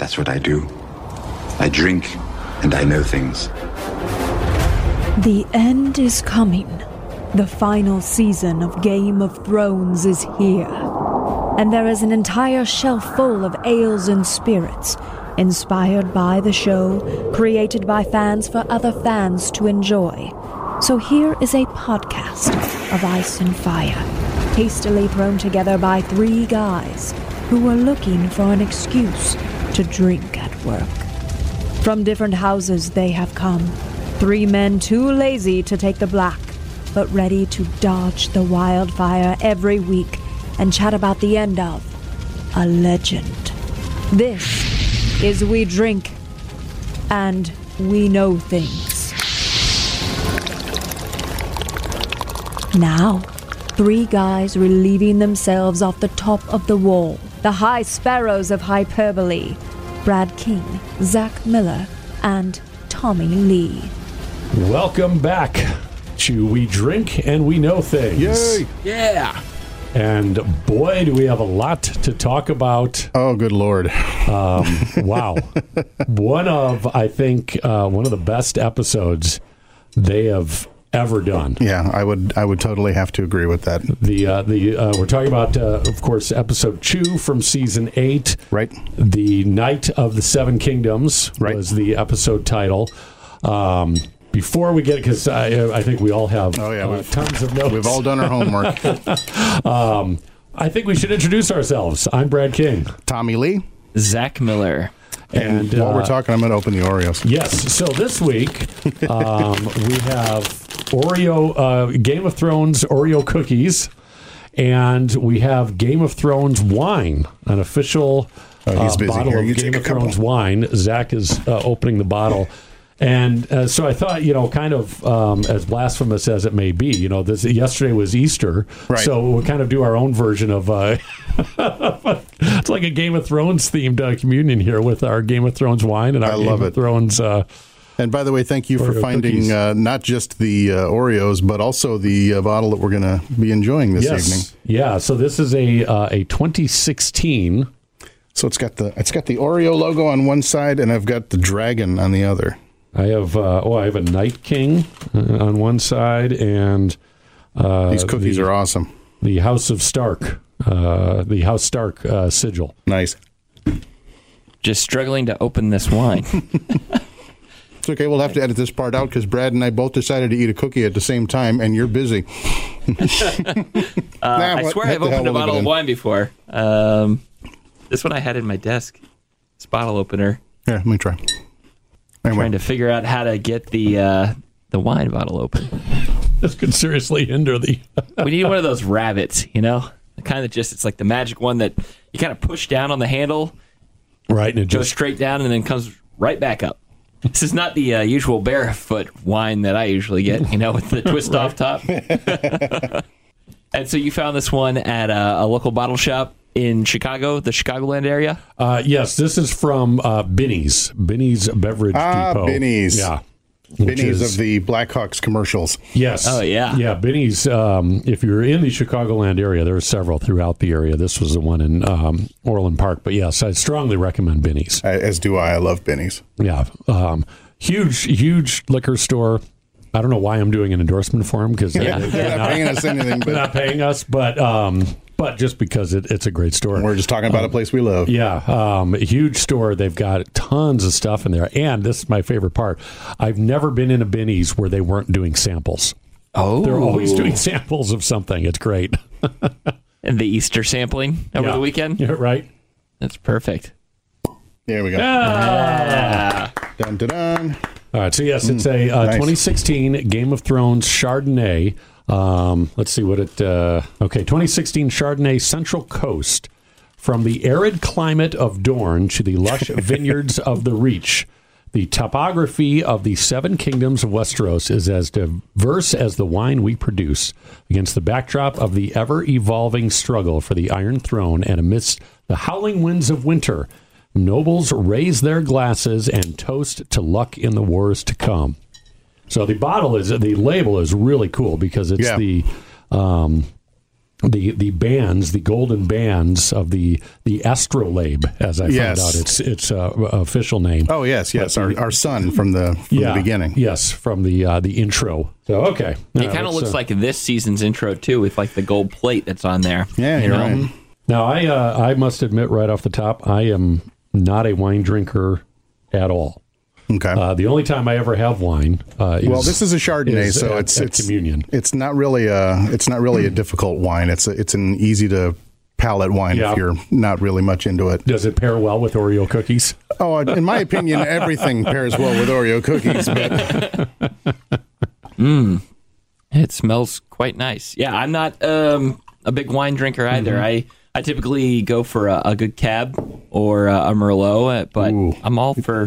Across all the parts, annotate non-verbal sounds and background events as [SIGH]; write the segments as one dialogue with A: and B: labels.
A: That's what I do. I drink and I know things.
B: The end is coming. The final season of Game of Thrones is here. And there is an entire shelf full of ales and spirits, inspired by the show, created by fans for other fans to enjoy. So here is a podcast of Ice and Fire, hastily thrown together by three guys who were looking for an excuse to drink at work. From different houses they have come. Three men too lazy to take the black, but ready to dodge the wildfire every week and chat about the end of a legend. This is We Drink and We Know Things. Now, three guys relieving themselves off the top of the wall, the high sparrows of hyperbole. Brad King, Zach Miller, and Tommy Lee.
C: Welcome back to We Drink and We Know Things.
D: Yay!
E: Yeah.
C: And boy, do we have a lot to talk about.
D: Oh, good lord!
C: Um, wow, [LAUGHS] one of I think uh, one of the best episodes they have ever done.
D: Yeah, I would I would totally have to agree with that.
C: The uh, the uh, we're talking about, uh, of course, episode two from season eight.
D: Right.
C: The Knight of the Seven Kingdoms
D: Right.
C: was the episode title. Um, before we get it, because I, I think we all have
D: Oh, yeah,
C: uh,
D: we've-
C: tons of notes.
D: We've all done our homework. [LAUGHS]
C: um, I think we should introduce ourselves. I'm Brad King,
D: Tommy Lee.
E: Zach Miller.
C: And
D: While we're
C: uh,
D: talking, I'm going to open the Oreos.
C: Yes. So this week um, [LAUGHS] we have Oreo, uh, Game of Thrones Oreo cookies, and we have Game of Thrones wine, an official
D: Oh,
C: uh, bottle of Game of Thrones wine. Zach is uh, opening the bottle. And uh, so I thought, you know, kind of um, as blasphemous as it may be, you know, this yesterday was Easter,
D: Right.
C: so we'll kind of do our own version of. Uh, [LAUGHS] it's like a Game of Thrones themed uh, communion here with our Game of Thrones wine and our
D: I
C: Game
D: love
C: of
D: it.
C: Thrones. Uh,
D: And by the way, thank you for finding uh, not just the uh, Oreos, but also the uh, bottle that we're going to be enjoying this evening.
C: Yeah. So this is a uh, a 2016.
D: So it's got the it's got the Oreo logo on one side, and I've got the dragon on the other.
C: I have uh, oh I have a Night King uh, on one side and uh,
D: These cookies
C: the,
D: are awesome.
C: the House of Stark, uh, the House Stark uh, sigil.
D: Nice.
E: Just struggling to open this wine. [LAUGHS] [LAUGHS]
D: It's okay. We'll have to edit this part out because Brad and I both decided to eat a cookie at the same time, and you're busy. [LAUGHS]
E: Uh, I
D: what-
E: swear
D: what
E: I've opened a bottle of wine before. Um, this one I had in my desk. This bottle opener.
D: Here, let me try. Anyway,
E: Trying to figure out how to get the uh, the wine bottle open.
C: This could seriously hinder the.
E: We need one of those rabbits, you know, the kind of just it's like the magic one that you kind of push down on the handle,
C: right, and it
E: goes
C: just
E: straight down, and then comes right back up. This is not the uh, usual barefoot wine that I usually get, you know, with the twist off top. [LAUGHS] and so you found this one at a, a local bottle shop in Chicago, the Chicagoland area.
C: uh, yes, this is from uh, Binny's Binny's Beverage
D: Ah,
C: Depot.
D: Binny's.
C: Yeah. which
D: Binny's
C: is-
D: of the Blackhawks commercials.
C: Yes.
E: Oh, yeah.
C: Yeah, Binny's. Um, if you're in the Chicagoland area, there are several throughout the area. This was the one in um, Orland Park. But yes, I strongly recommend Binny's.
D: Uh, As do I. I love Binny's.
C: Yeah. Um, huge, huge liquor store. I don't know why I'm doing an endorsement for them because
E: Yeah.
D: They're not paying us [LAUGHS] anything, but
C: not paying us, but um, but just because it, it's a great store.
D: And we're just talking about a place we love.
C: Yeah, um, a huge store. They've got tons of stuff in there, and this is my favorite part. I've never been in a Binny's where they weren't doing samples.
E: Oh,
C: They're always doing [LAUGHS] samples of something. It's great. [LAUGHS]
E: and the Easter sampling over
C: Yeah.
E: the weekend.
C: Yeah, right.
E: That's perfect.
D: There we go.
E: Ah.
D: Dun, dun, dun.
C: All right. So yes, it's a uh,
D: nice.
C: 2016 Game of Thrones Chardonnay. Um, let's see what it. Uh, okay, 2016 Chardonnay Central Coast. From the arid climate of Dorne to the lush [LAUGHS] vineyards of the Reach, the topography of the seven kingdoms of Westeros is as diverse as the wine we produce. Against the backdrop of the ever evolving struggle for the Iron Throne and amidst the howling winds of winter, nobles raise their glasses and toast to luck in the wars to come. So the bottle is the label is really cool because it's
D: Yeah.
C: the um, the the bands, the golden bands of the the astrolabe, as I
D: Yes.
C: found out its its uh, official name.
D: Oh yes, yes, our, our son from the from
C: yeah,
D: the beginning.
C: Yes, from the uh, the intro. So okay,
E: It
C: Yeah,
E: kind of looks
C: uh,
E: like this season's intro too, with like the gold plate that's on there.
D: Yeah,
E: you
D: you're
E: know?
D: right.
C: Now I uh, I must admit right off the top, I am not a wine drinker at all.
D: Okay.
C: Uh, the only time I ever have wine. Uh, is,
D: well, this is a Chardonnay,
C: is
D: so
C: at-
D: it's
C: at
D: it's
C: communion.
D: It's not really a it's not really a difficult wine. It's a, it's an easy to palate wine
C: Yeah.
D: if you're not really much into it.
C: Does it pair well with Oreo cookies?
D: Oh, in my opinion, [LAUGHS] everything pairs well with Oreo cookies. But
E: It smells quite nice. Yeah, I'm not um, a big wine drinker either.
C: Mm-hmm.
E: I I typically go for a, a good cab or uh, a Merlot, uh, but
D: Ooh.
E: I'm all for
C: All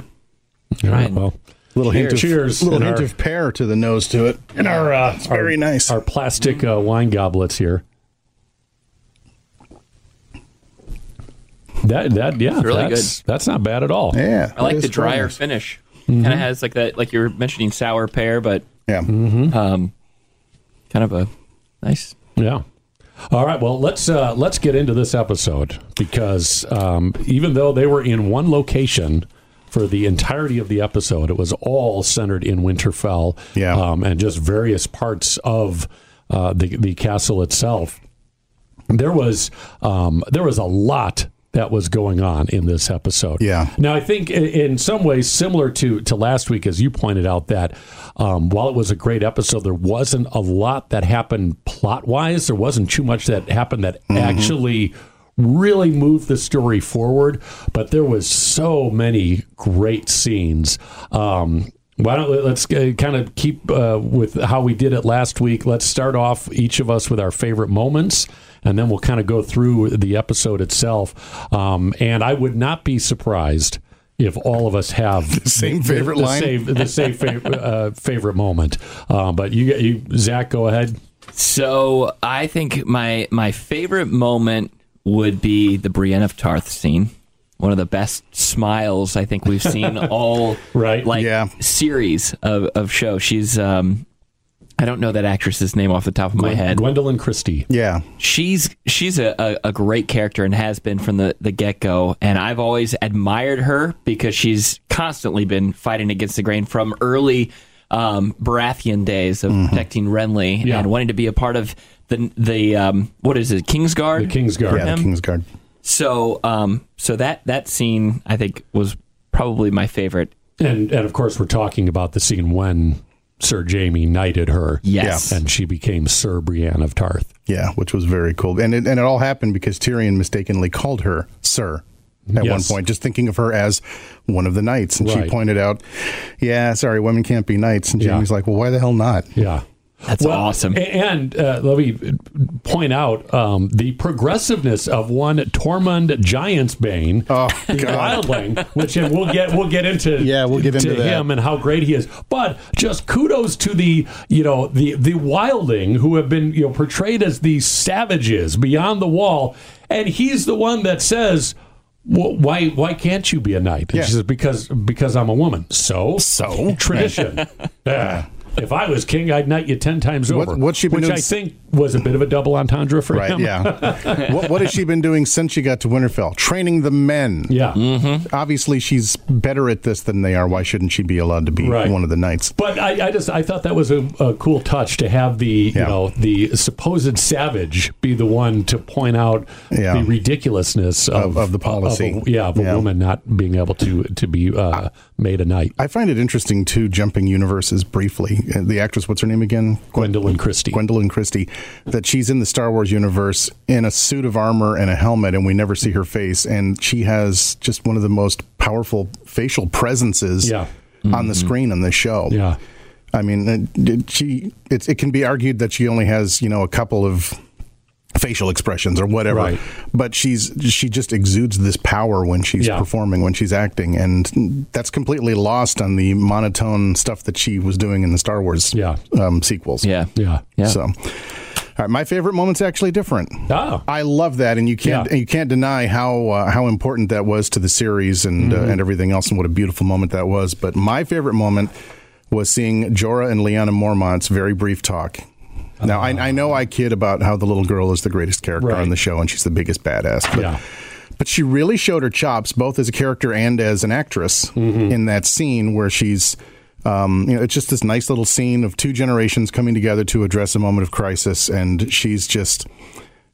C: right,
E: trying.
C: well,
D: little hint of
C: Cheers.
D: little hint
C: our-
D: of pear to the nose to it. And our uh, it's very nice.
C: our plastic uh, wine goblets here. That that yeah,
E: really
C: that's, That's not bad at all.
D: yeah,
E: I like the
D: is
E: drier
D: nice.
E: finish.
C: Mm-hmm.
E: Kind of has like that, like you were mentioning sour pear, but
D: Yeah.
E: um, kind of a nice.
C: Yeah. All right. Well, let's uh, let's get into this episode because um, even though they were in one location for the entirety of the episode, it was all centered in Winterfell.
D: Yeah.
C: Um, and just various parts of uh, the the castle itself. There was um, there was a lot that was going on in this episode.
D: Yeah.
C: Now I think in some ways similar to to last week, as you pointed out, that um, while it was a great episode, there wasn't a lot that happened plot wise. There wasn't too much that happened that actually really moved the story forward. But there was so many great scenes. Um, why don't we- let's uh, kind of keep uh, with how we did it last week? Let's start off each of us with our favorite moments, and then we'll kind of go through the episode itself. Um, and I would not be surprised if all of us have [LAUGHS] the
D: same favorite
C: the,
D: line?
C: same, the same favorite, [LAUGHS] uh, favorite moment. Um, but you, get you, Zach, go ahead.
E: So I think my my favorite moment would be the Brienne of Tarth scene. One of the best smiles I think we've seen [LAUGHS] all
C: Right.
E: like
D: Yeah.
E: series of, of show. She's um I don't know that actress's name off the top of my head.
C: Gwendoline Christie.
D: Yeah.
E: she's she's a, a, a great character and has been from the, the get go. And I've always admired her because she's constantly been fighting against the grain from early um, Baratheon days of protecting Renly
C: Yeah.
E: and wanting to be a part of the the um, what is it Kingsguard?
C: The Kingsguard.
D: Yeah, the? Kingsguard.
E: So um, so that that scene I think was probably my favorite.
C: And, and of course, we're talking about the scene when Sir Jaime knighted her.
E: Yes.
C: And she became Sir Brienne of Tarth.
D: Yeah, which was very cool. And it, and it all happened because Tyrion mistakenly called her Sir at
C: Yes.
D: one point, just thinking of her as one of the knights. And
C: Right.
D: she pointed out, yeah, sorry, women can't be knights. And
C: Yeah.
D: Jaime's like, well, why the hell not?
C: Yeah.
E: That's awesome.
C: And uh, let me point out um, the progressiveness of one Tormund Giantsbane,
D: Oh,
C: the wildling, which and we'll get we'll get into
D: Yeah, we'll get into
C: to
D: that.
C: him and how great he is. But just kudos to the you know the the wildling who have been you know portrayed as these savages beyond the wall, and he's the one that says. "Wh- Why? Why can't you be a knight? And
D: Yeah.
C: she says, "Because because I'm a woman." So
D: So?
C: tradition. [LAUGHS] Yeah. If I was king, I'd knight you ten times
D: What-
C: over.
D: what's she been
C: which
D: doing
C: I think was a bit of a double entendre for
D: Right,
C: him.
D: yeah. [LAUGHS] what, what has she been doing since she got to Winterfell? Training the men.
C: yeah.
D: Obviously, she's better at this than they are. Why shouldn't she be allowed to be
C: Right.
D: one of the knights?
C: But I, I just I thought that was a, a cool touch to have the you know the supposed savage be the one to point out
D: Yeah.
C: the ridiculousness of,
D: Of- of the policy.
C: of a- yeah, of a
D: Yeah.
C: woman not being able to to be uh, made a knight.
D: I find it interesting, too, jumping universes briefly. Uh, The actress, what's her name again?
C: Gwendoline Christie.
D: Gwendoline Christie, that she's in the Star Wars universe in a suit of armor and a helmet, and we never see her face. And she has just one of the most powerful facial presences
C: Yeah.
D: on the screen on this show.
C: yeah.
D: I mean, it, it- she it's, it can be argued that she only has you know a couple of facial expressions or whatever,
C: Right.
D: but she's she just exudes this power when she's
C: Yeah.
D: performing, when she's acting, and that's completely lost on the monotone stuff that she was doing in the Star Wars
C: Yeah.
D: um, sequels.
E: Yeah.
C: Yeah.
E: Yeah.
D: So, all right, my favorite moment's actually different.
C: Oh.
D: I love that, and you can't
C: Yeah.
D: and you can't deny how uh, how important that was to the series and
C: Mm-hmm.
D: uh, and everything else, and what a beautiful moment that was. But my favorite moment was seeing Jorah and Lyanna Mormont's very brief talk. Now I, I know I kid about how the little girl is the greatest character
C: Right.
D: on the show and she's the biggest badass. But,
C: Yeah.
D: but she really showed her chops both as a character and as an actress
C: Mm-hmm.
D: in that scene where she's. Um, you know, it's just this nice little scene of two generations coming together to address a moment of crisis, and she's just,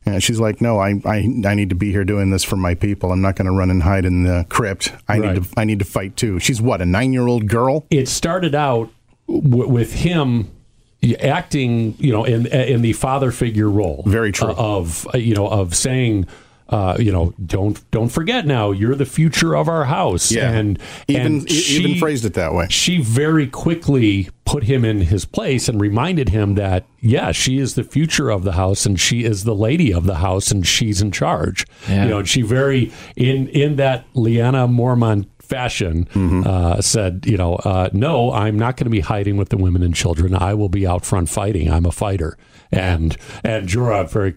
D: you know, she's like, "No, I, I, I need to be here doing this for my people. I'm not going to run and hide in the crypt. I
C: Right.
D: need to, I need to fight too." She's what, a nine year old girl?
C: it started out w- with him acting, you know, in in the father figure role.
D: Very true.
C: uh, of uh, you know of saying. Uh, you know, don't don't forget now. You're the future of our house,
D: Yeah.
C: and
D: Even
C: and
D: e- even phrased it that way.
C: She very quickly put him in his place and reminded him that yeah, she is the future of the house, and she is the lady of the house, and she's in charge.
E: Yeah.
C: You know, and she very in in that Lyanna Mormont fashion
D: Mm-hmm.
C: uh, said, you know, uh, no, I'm not going to be hiding with the women and children. I will be out front fighting. I'm a fighter. And and Jorah very,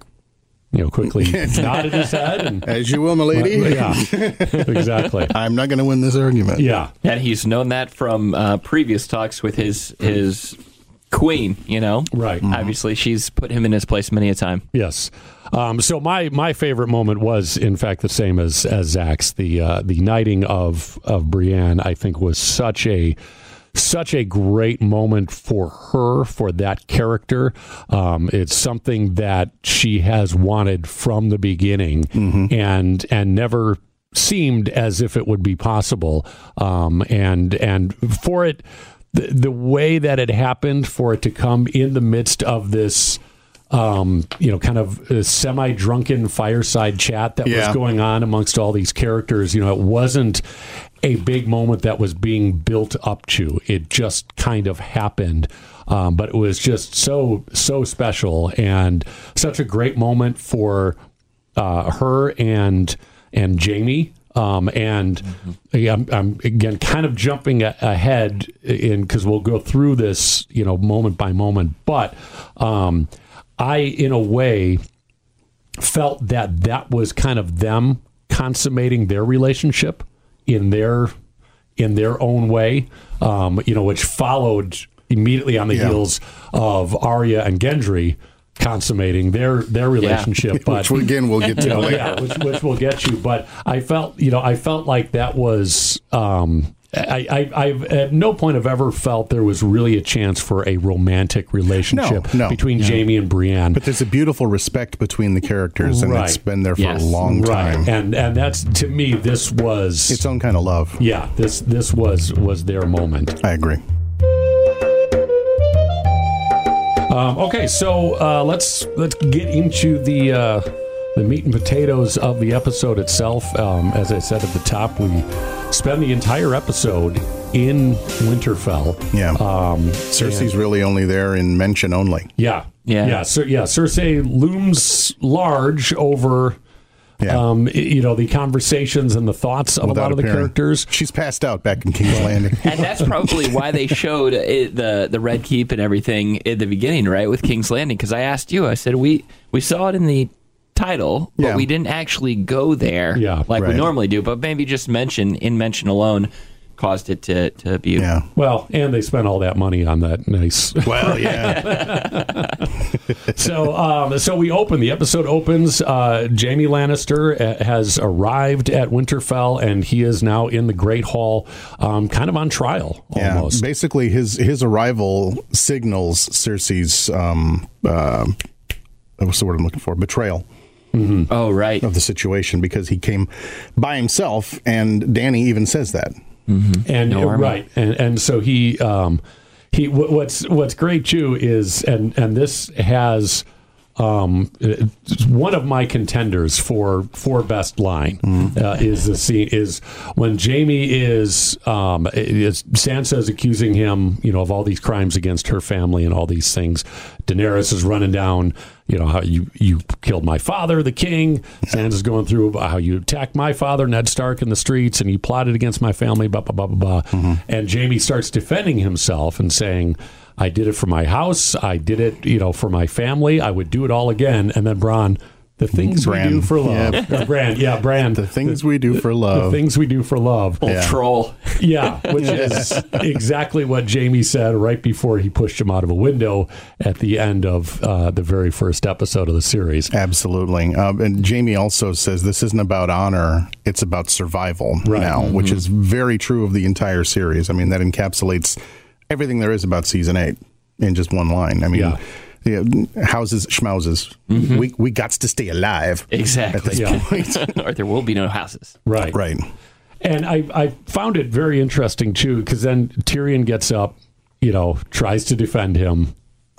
C: you know, quickly [LAUGHS] nodded his head and [LAUGHS]
D: As you will, my lady.
C: yeah, exactly. [LAUGHS]
D: I'm not going to win this argument.
C: Yeah,
E: And he's known that from uh, previous talks with his his queen. You know,
C: Right.
E: Obviously, she's put him in his place many a time.
C: Yes. Um, so my my favorite moment was, in fact, the same as as Zach's. The uh, the knighting of of Brienne, I think, was such a such a great moment for her for that character. Um, it's something that she has wanted from the beginning, and and never seemed as if it would be possible. Um, and and for it, the, the way that it happened, for it to come in the midst of this um, you know, kind of a semi-drunken fireside chat that
D: Yeah.
C: was going on amongst all these characters. You know, it wasn't a big moment that was being built up to. It just kind of happened. Um, but it was just so so special and such a great moment for uh, her and and Jaime. Um, and yeah, I'm, I'm again kind of jumping a- ahead in because we'll go through this, you know, moment by moment. But um, I, in a way, felt that that was kind of them consummating their relationship in their in their own way, um, you know, which followed immediately on the
D: Yeah.
C: heels of Arya and Gendry consummating their their relationship. [LAUGHS] But
D: Which again we'll get to [LAUGHS]
C: you know,
D: later.
C: yeah, which, which will get you. But I felt, you know, I felt like that was. Um, I, I, I've at no point have ever felt there was really a chance for a romantic relationship
D: no.
C: between Jaime and Brienne.
D: But there's a beautiful respect between the characters, and
C: Right.
D: it's been there for
E: Yes.
D: a long time.
C: right, and and that's to me, this was
D: Its own kind of love.
C: yeah, this this was was their moment.
D: I agree.
C: Um, okay, so uh, let's let's get into the uh, the meat and potatoes of the episode itself. Um, as I said at the top, we spend the entire episode in Winterfell.
D: Yeah.
C: Um,
D: Cersei's really only there in mention only.
C: yeah,
E: Yeah.
C: yeah. Cer- yeah. Cersei looms large over.
D: Yeah.
C: Um, you know the conversations and the thoughts of a lot of the
D: appearing.
C: characters.
D: She's passed out back in King's Landing.
E: And that's probably why they showed it, the the red keep and everything at the beginning, right, with King's Landing. Because I asked you, I said we we saw it in the title, but
D: Yeah.
E: we didn't actually go there,
C: Yeah.
E: like we normally do. But maybe just mention in mention alone caused it to to be
D: yeah.
C: Well, and they spent all that money on that nice [LAUGHS]
D: Well, yeah. [LAUGHS]
C: so um, so we open the episode opens uh, jaime lannister uh, has arrived at winterfell and he is now in the great hall um, kind of on trial
D: Yeah,
C: almost
D: basically his his arrival signals Cersei's um uh, what's the word I'm looking for? Betrayal
E: Oh right,
D: of the situation because he came by himself, and Danny even says that.
C: and
E: No
C: right. And and so he um he what's what's great too is and and this has um one of my contenders for for best line uh, is the scene is when Jaime is um is Sansa's accusing him you know of all these crimes against her family and all these things. Daenerys is running down you know how you you killed my father the king. Sansa's going through how you attacked my father Ned Stark in the streets and you plotted against my family blah blah blah blah blah mm-hmm. and Jaime starts defending himself and saying I did it for my house. I did it you know for my family. I would do it all again. And then Bronn The things we do for love. [LAUGHS]
D: Yeah.
C: Uh, Bran, yeah, Bran.
D: The things we do for love.
C: The things we do for love.
E: Old
D: Yeah.
E: troll.
C: Yeah, which is exactly what Jaime said right before he pushed him out of a window at the end of uh, the very first episode of the series.
D: Absolutely. Um, and Jaime also says this isn't about honor, it's about survival
C: Right.
D: now, which is very true of the entire series. I mean, that encapsulates everything there is about season eight in just one line. I mean,
C: Yeah.
D: Yeah, houses, schmouses. Mm-hmm. We, we got to stay alive.
E: Exactly.
C: Yeah. [LAUGHS]
E: or there will be no houses.
C: Right.
D: Right.
C: And I, I found it very interesting too, because then Tyrion gets up, you know, tries to defend him,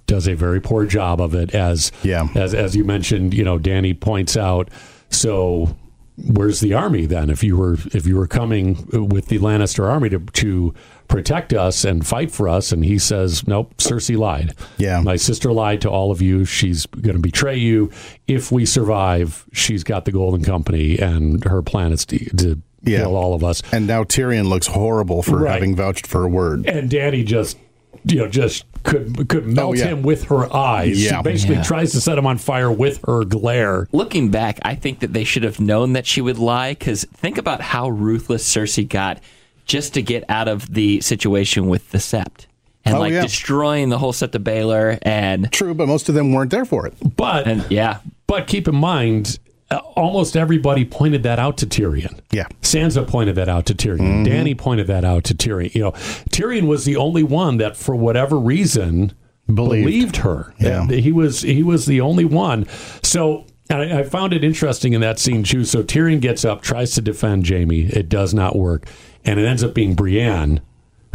C: does a very poor job of it, as
D: Yeah.
C: as as you mentioned, you know, Danny points out. So where's the army then? If you were if you were coming with the Lannister army to to protect us and fight for us, and he says, nope, Cersei lied.
D: Yeah.
C: my sister lied to all of you. She's going to betray you. If we survive, she's got the Golden Company, and her plan is to, to
D: Yeah.
C: kill all of us.
D: And now Tyrion looks horrible for
C: Right.
D: having vouched for a word.
C: And Danny just, you know, just could could oh, melt
D: Oh, yeah.
C: him with her eyes.
D: Yeah.
C: She basically
E: Yeah.
C: tries to set him on fire with her glare.
E: Looking back, I think that they should have known that she would lie because think about how ruthless Cersei got just to get out of the situation with the Sept and
D: Oh,
E: like
D: yeah.
E: destroying the whole Sept of Baelor and
D: True, but most of them weren't there for it.
C: But
E: and yeah,
C: but keep in mind, uh, almost everybody pointed that out to Tyrion.
D: Yeah.
C: Sansa pointed that out to Tyrion. Danny pointed that out to Tyrion. You know, Tyrion was the only one that, for whatever reason,
D: Believed.
C: believed, her.
D: Yeah.
C: He was he was the only one. So I, I found it interesting in that scene too. So Tyrion gets up, tries to defend Jaime. It does not work, and it ends up being Brienne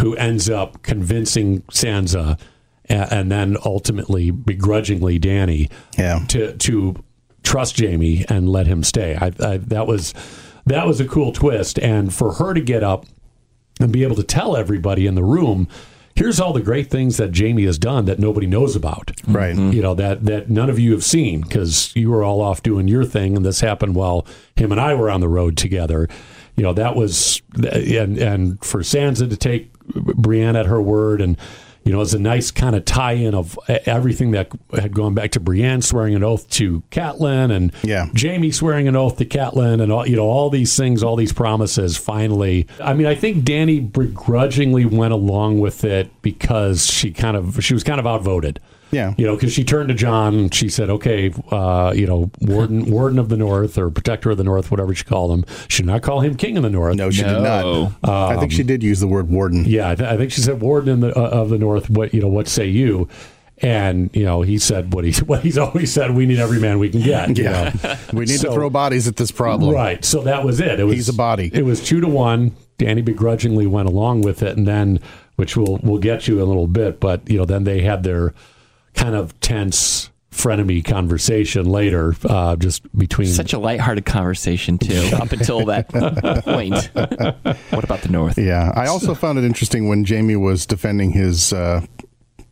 C: who ends up convincing Sansa, and, and then ultimately, begrudgingly, Danny
D: Yeah.
C: to to trust Jaime and let him stay. I, I that was that was a cool twist, and for her to get up and be able to tell everybody in the room, here's all the great things that Jaime has done that nobody knows about.
D: Right. Mm-hmm.
C: You know that that none of you have seen because you were all off doing your thing, and this happened while him and I were on the road together. You know that was and and for Sansa to take Brienne at her word and. You know, it's a nice kind of tie-in of everything that had gone back to Brienne swearing an oath to Catelyn, and
D: Yeah.
C: Jaime swearing an oath to Catelyn, and all you know, all these things, all these promises. Finally, I mean, I think Danny begrudgingly went along with it because she kind of she was kind of outvoted.
D: Yeah.
C: you know, because she turned to Jon she said, "Okay, uh, you know, warden [LAUGHS] warden of the North or protector of the North, whatever she called him, should not call him king of the North."
D: No, she did
E: No.
D: not. I think she did use the word warden.
C: Yeah, I, th- I think she said warden in the, uh, of the North. What you know? What say you? And you know, he said what he [LAUGHS] what he's always said. We need every man we can get. you
D: Yeah.
C: know? [LAUGHS]
D: we need
C: So-
D: to throw bodies at this problem.
C: Right. So that was it. It was
D: He's a body.
C: It was two to one. Danny begrudgingly went along with it, and then which we'll we'll get you in a little bit. But you know, then they had their kind of tense frenemy conversation later, uh, just between
E: such a lighthearted conversation too [LAUGHS] up until that [LAUGHS] point. what about the North?
D: Yeah, I also found it interesting when Jaime was defending his, uh,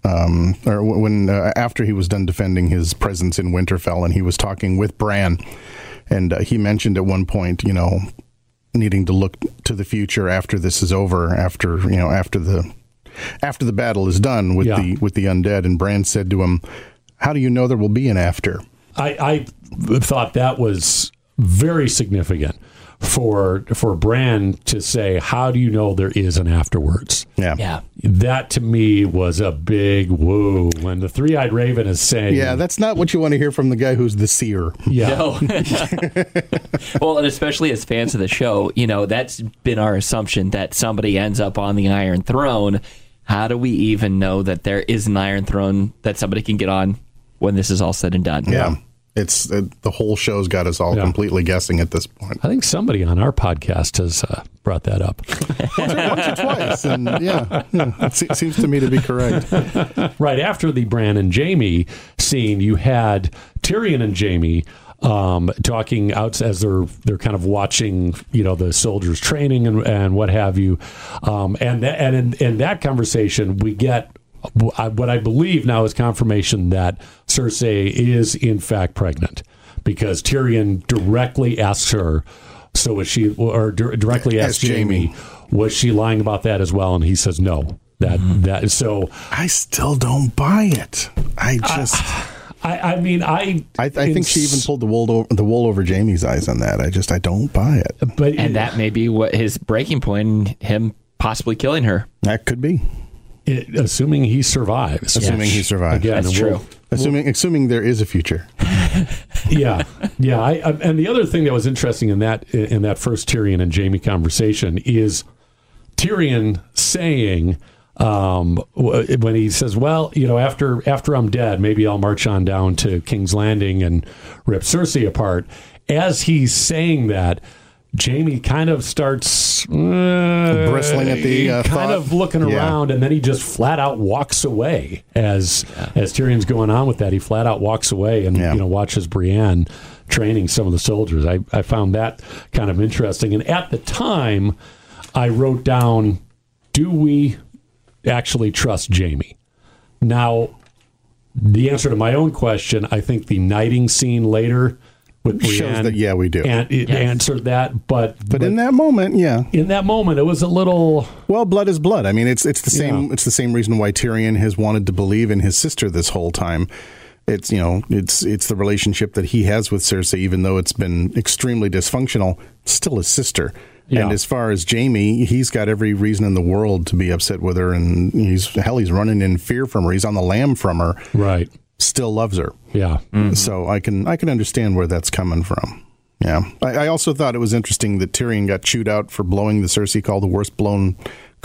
D: um, or when uh, after he was done defending his presence in Winterfell, and he was talking with Bran, and uh, he mentioned at one point, you know, needing to look to the future after this is over, after you know, after the after the battle is done with
C: Yeah.
D: the with the undead, and Bran said to him, "How do you know there will be an after?"
C: I, I thought that was very significant for for Bran to say, "How do you know there is an afterwards?"
D: Yeah,
E: Yeah.
C: That to me was a big whoa. When the three eyed raven is saying,
D: yeah. That's not what you want to hear from the guy who's the seer.
C: yeah,
E: No. [LAUGHS] well, and especially as fans of the show, you know, that's been our assumption that somebody ends up on the Iron Throne. How do we even know that there is an Iron Throne that somebody can get on when this is all said and done?
D: Yeah. It's uh, the whole show's got us all
C: Yeah.
D: completely guessing at this point.
C: I think somebody on our podcast has uh, brought that up. [LAUGHS]
D: Once or twice, and yeah, yeah it se- seems to me to be correct. [LAUGHS]
C: right after the Bran and Jaime scene, you had Tyrion and Jaime um, talking out as they're they're kind of watching, you know, the soldiers training and, and what have you. Um, and that, and in, in that conversation, we get what I believe now is confirmation that Cersei is in fact pregnant because Tyrion directly asks her. So was she, or dir- directly asks Jaime,
D: Jaime.
C: was she lying about that as well? And he says no. That that so
D: I still don't buy it. I just
C: I, I mean, I,
D: I, I think she even pulled the wool over, the wool over Jaime's eyes on that. I just I don't buy it.
C: But
E: and that may be what his breaking point, him possibly killing her.
D: That could be.
C: it, assuming he survives,
D: Assuming he survives.
C: Again,
E: That's true.
C: we'll-
D: Assuming assuming there is a future. [LAUGHS]
C: yeah, yeah. I, I, and the other thing that was interesting in that in that first Tyrion and Jaime conversation is Tyrion saying um, when he says, "Well, you know, after after I'm dead, maybe I'll march on down to King's Landing and rip Cersei apart." As he's saying that. Jaime kind of starts uh,
D: Bristling at the, uh,
C: kind
D: thought.
C: of looking
D: Yeah.
C: around, and then he just flat out walks away as as Tyrion's going on with that. He flat out walks away and
D: Yeah.
C: you know watches Brienne training some of the soldiers. I, I found that kind of interesting. And at the time, I wrote down, "Do we actually trust Jaime?" Now, the answer to my own question, I think the knighting scene later with
D: Shows
C: Brienne
D: that, yeah, we do.
C: and it answered that. But
D: But in that moment, yeah.
C: in that moment, it was a little.
D: Well, blood is blood. I mean, it's it's the same.
C: Yeah.
D: It's the same reason why Tyrion has wanted to believe in his sister this whole time. It's you know, it's it's the relationship that he has with Cersei, even though it's been extremely dysfunctional. Still his sister.
C: Yeah.
D: And as far as Jaime, he's got every reason in the world to be upset with her, and he's hell, he's running in fear from her. He's on the lam from her.
C: Right.
D: Still loves her.
C: Yeah. Mm-hmm.
D: So I can I can understand where that's coming from. Yeah, I, I also thought it was interesting that Tyrion got chewed out for blowing the Cersei call, the worst blown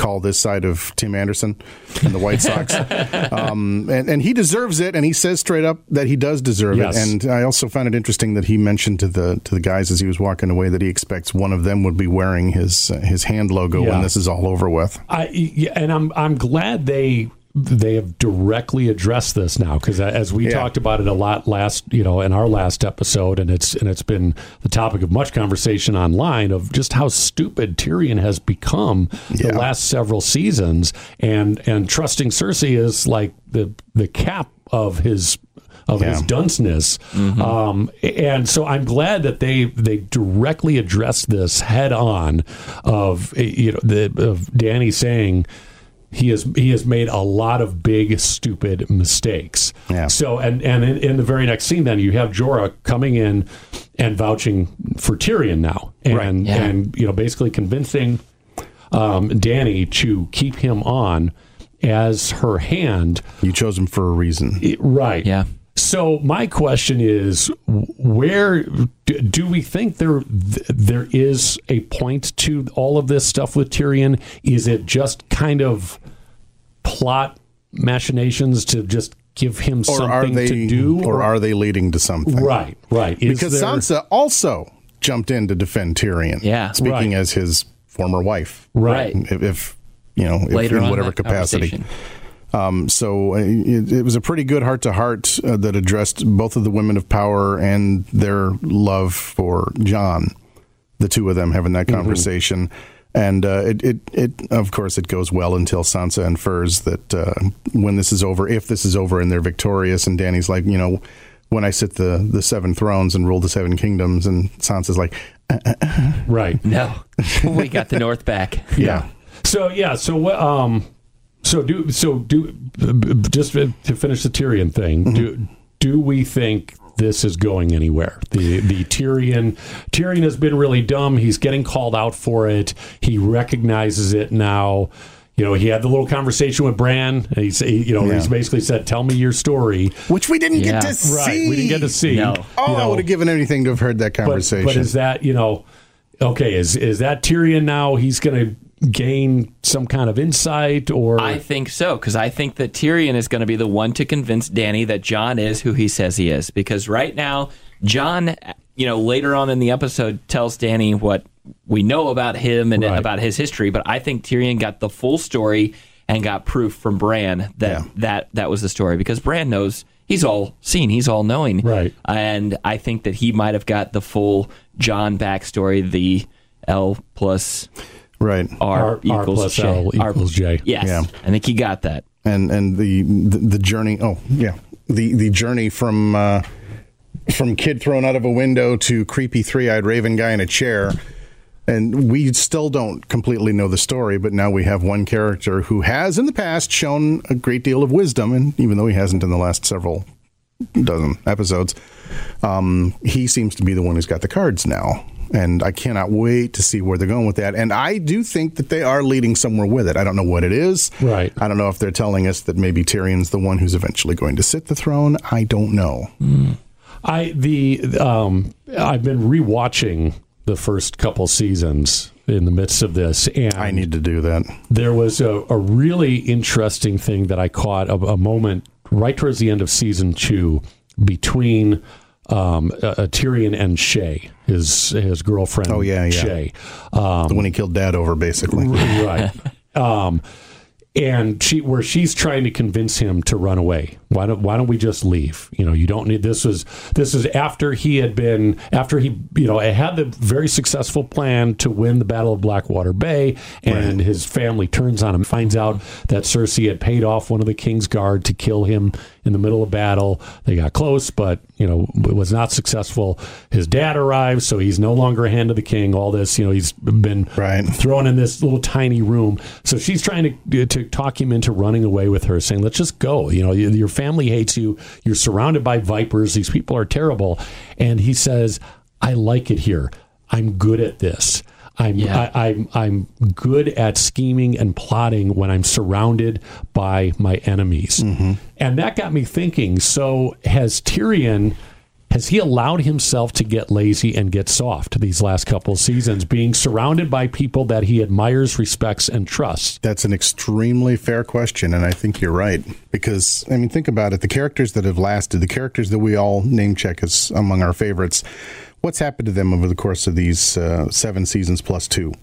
D: call this side of Tim Anderson and the White Sox, [LAUGHS] um, and, and he deserves it, and he says straight up that he does deserve
C: Yes.
D: it. And I also found it interesting that he mentioned to the to the guys as he was walking away that he expects one of them would be wearing his uh, his hand logo
C: Yeah.
D: when this is all over with.
C: I yeah, and I'm I'm glad they they have directly addressed this now because as we
D: Yeah.
C: talked about it a lot last you know in our last episode and it's and it's been the topic of much conversation online of just how stupid Tyrion has become the last several seasons and and trusting Cersei is like the the cap of his of his
D: Yeah.
C: dunceness. Um, and so I'm glad that they they directly addressed this head on of you know the of Danny saying he has he has made a lot of big stupid mistakes.
D: Yeah.
C: So and and in, in the very next scene, then you have Jorah coming in and vouching for Tyrion now, and
D: Right.
E: Yeah.
C: and you know basically convincing um, Danny to keep him on as her hand.
D: You chose him for a reason.
C: Right.
E: Yeah.
C: So my question is, where do, do we think there there is a point to all of this stuff with Tyrion? Is it just kind of plot machinations to just give him
D: Or
C: something
D: are they
C: to do?
D: or are they leading to something?
C: right, right? Is
D: because
C: there-
D: Sansa also jumped in to defend Tyrion.
E: Yeah.
D: speaking
C: Right.
D: as his former wife.
C: right,
D: If, if you know, if,
E: Later
D: in whatever
E: that
D: capacity.
E: Conversation.
D: Um, so uh, it, it was a pretty good heart to heart that addressed both of the women of power and their love for Jon. The two of them having that
C: Mm-hmm.
D: conversation. And uh, it, it, it, of course, it goes well until Sansa infers that uh, when this is over, if this is over and they're victorious, and Danny's like, you know, when I sit the, the seven thrones and rule the seven kingdoms, and Sansa's like,
C: right. [LAUGHS]
E: No, [LAUGHS] we got the North back.
C: Yeah. So yeah. So what? Um. So do so do just to finish the Tyrion thing. Mm-hmm. Do do we think this is going anywhere? The the Tyrion Tyrion has been really dumb. He's getting called out for it. He recognizes it now. You know, he had the little conversation with Bran. And he's he, you know
D: Yeah.
C: he's basically said, "Tell me your story."
D: which we didn't
E: Yeah.
D: get to see.
C: Right. We didn't get to see.
E: No.
D: Oh,
C: you
D: I would have given anything to have heard that
C: but,
D: conversation.
C: but is that you know okay? Is is that Tyrion now? He's going to gain some kind of insight or
E: I think so because I think that Tyrion is going to be the one to convince Danny that Jon is who he says he is. Because right now, Jon, you know, later on in the episode tells Danny what we know about him and
C: Right.
E: about his history. But I think Tyrion got the full story and got proof from Bran that
D: Yeah.
E: that that was the story because Bran knows. He's all seen. He's all knowing.
C: Right.
E: And I think that he might have got the full Jon backstory, the L plus
D: right?
E: R,
C: R- R
E: equals
C: plus
E: J.
C: L
E: R-
C: equals J.
E: Yes.
D: Yeah.
E: I think he got that.
D: and and the, the the journey. Oh yeah, the the journey from uh, from kid thrown out of a window to creepy three eyed raven guy in a chair. And we still don't completely know the story, but now we have one character who has in the past shown a great deal of wisdom, and even though he hasn't in the last several dozen episodes. Um, he seems to be the one who's got the cards now. And I cannot wait to see where they're going with that. And I do think that they are leading somewhere with it. I don't know what it is.
C: Right.
D: I don't know if they're telling us that maybe Tyrion's the one who's eventually going to sit the throne. I don't know.
C: I the um, I've been rewatching the first couple seasons in the midst of this, and
D: I need to do that.
C: there was a, a really interesting thing that I caught a, a moment right towards the end of season two between um, uh, uh, Tyrion and Shae, his his girlfriend.
D: Oh, yeah, yeah.
C: Shae. Um,
D: the one he killed dad over, basically. [LAUGHS]
C: right. Um, and she, where she's trying to convince him to run away. Why don't Why don't we just leave? You know, you don't need. This was this is after he had been after he you know had the very successful plan to win the Battle of Blackwater Bay, and his family turns on him, finds out that Cersei had paid off one of the king's guard to kill him in the middle of battle. They got close, but you know it was not successful. His dad arrives, so he's no longer a hand of the king. All this, you know, he's been
D: Right.
C: thrown in this little tiny room. So she's trying to to talk him into running away with her, saying, "Let's just go." You know, your family hates you. You're surrounded by vipers. These people are terrible. And he says, "I like it here. I'm good at this." I'm,
E: Yeah.
C: I, I'm I'm good at scheming and plotting when I'm surrounded by my enemies, mm-hmm. and that got me thinking. So has Tyrion has he allowed himself to get lazy and get soft these last couple of seasons, being surrounded by people that he admires, respects, and trusts?
D: That's an extremely fair question, and I think you're right. Because, I mean, think about it. The characters that have lasted, the characters that we all name check as among our favorites, what's happened to them over the course of these uh, seven seasons plus two?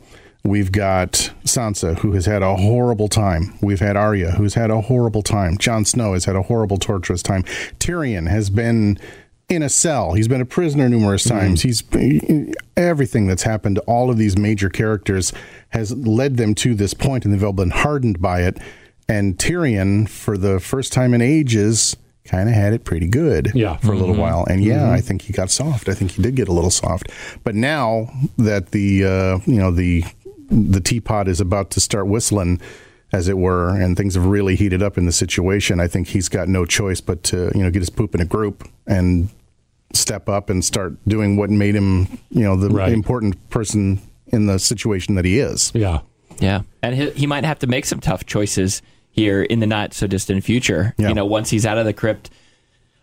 D: We've got Sansa, who has had a horrible time. We've had Arya, who's had a horrible time. Jon Snow has had a horrible, torturous time. Tyrion has been in a cell. He's been a prisoner numerous mm-hmm. times. He's everything that's happened to all of these major characters has led them to this point, and they've all been hardened by it. And Tyrion, for the first time in ages, kind of had it pretty good
C: Yeah.
D: for a little mm-hmm. while. And yeah, mm-hmm. I think he got soft. I think he did get a little soft. But now that the uh, you know the the teapot is about to start whistling, as it were, and things have really heated up in the situation, I think he's got no choice but to you know get his poop in a group and step up and start doing what made him you know the
C: Right.
D: important person in the situation that he is.
C: Yeah.
E: Yeah, and he, he might have to make some tough choices here in the not so distant future.
D: Yeah.
E: You know, once he's out of the crypt,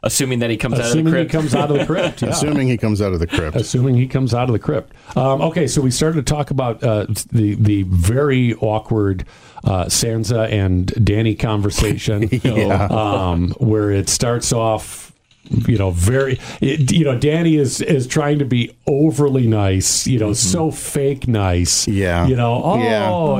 E: assuming that he comes out of the
C: Assuming he
E: crypt.
C: comes out of the [LAUGHS] crypt. Yeah.
D: Assuming he comes out of the crypt.
C: assuming he comes out of the crypt. Um, okay, so we started to talk about uh, the the very awkward uh, Sansa and Danny conversation, [LAUGHS]
D: Yeah.
C: um, where it starts off. You know, very. It, you know, Danny is is trying to be overly nice. You know, so fake nice.
D: Mm-hmm. Yeah.
C: You know, oh,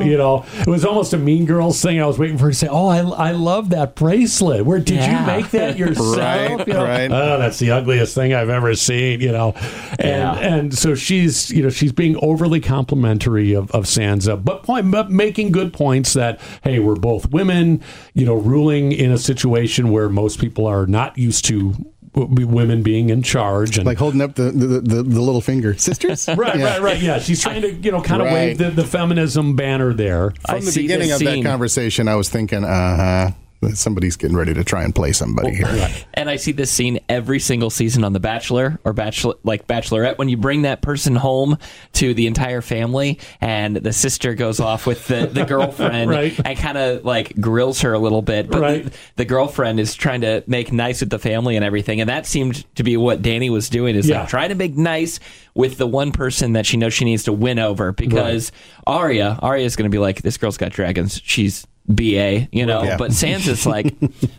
D: Yeah.
C: you know, it was almost a Mean Girls thing. I was waiting for her to say, "Oh, I, I love that bracelet. Where did
E: Yeah.
C: you make that yourself?" [LAUGHS]
D: Right,
C: You know,
D: right.
C: Oh, that's the ugliest thing I've ever seen. You know, and
E: Yeah.
C: and so she's you know she's being overly complimentary of, of Sansa, but point but making good points that hey, we're both women, you know, ruling in a situation where most people are not used to women being in charge and
D: Like holding up the the, the, the little finger, sisters. [LAUGHS]
C: Right,
D: Yeah.
C: right, right. Yeah, she's trying to, you know, kind of wave the, the feminism banner there.
E: I
D: From the
E: see
D: beginning
E: this
D: of that conversation, I was thinking, uh huh, somebody's getting ready to try and play somebody here.
E: And I see this scene every single season on The Bachelor or Bachelor like Bachelorette when you bring that person home to the entire family and the sister goes off with the, the [LAUGHS] girlfriend
C: Right.
E: and kind of like grills her a little bit. But
C: Right.
E: the, the girlfriend is trying to make nice with the family and everything. And that seemed to be what Danny was doing is
C: Yeah.
E: like trying to make nice with the one person that she knows she needs to win over because Arya, Arya is going to be like, this girl's got dragons. She's BA, you know,
D: Yeah.
E: but Sansa's like,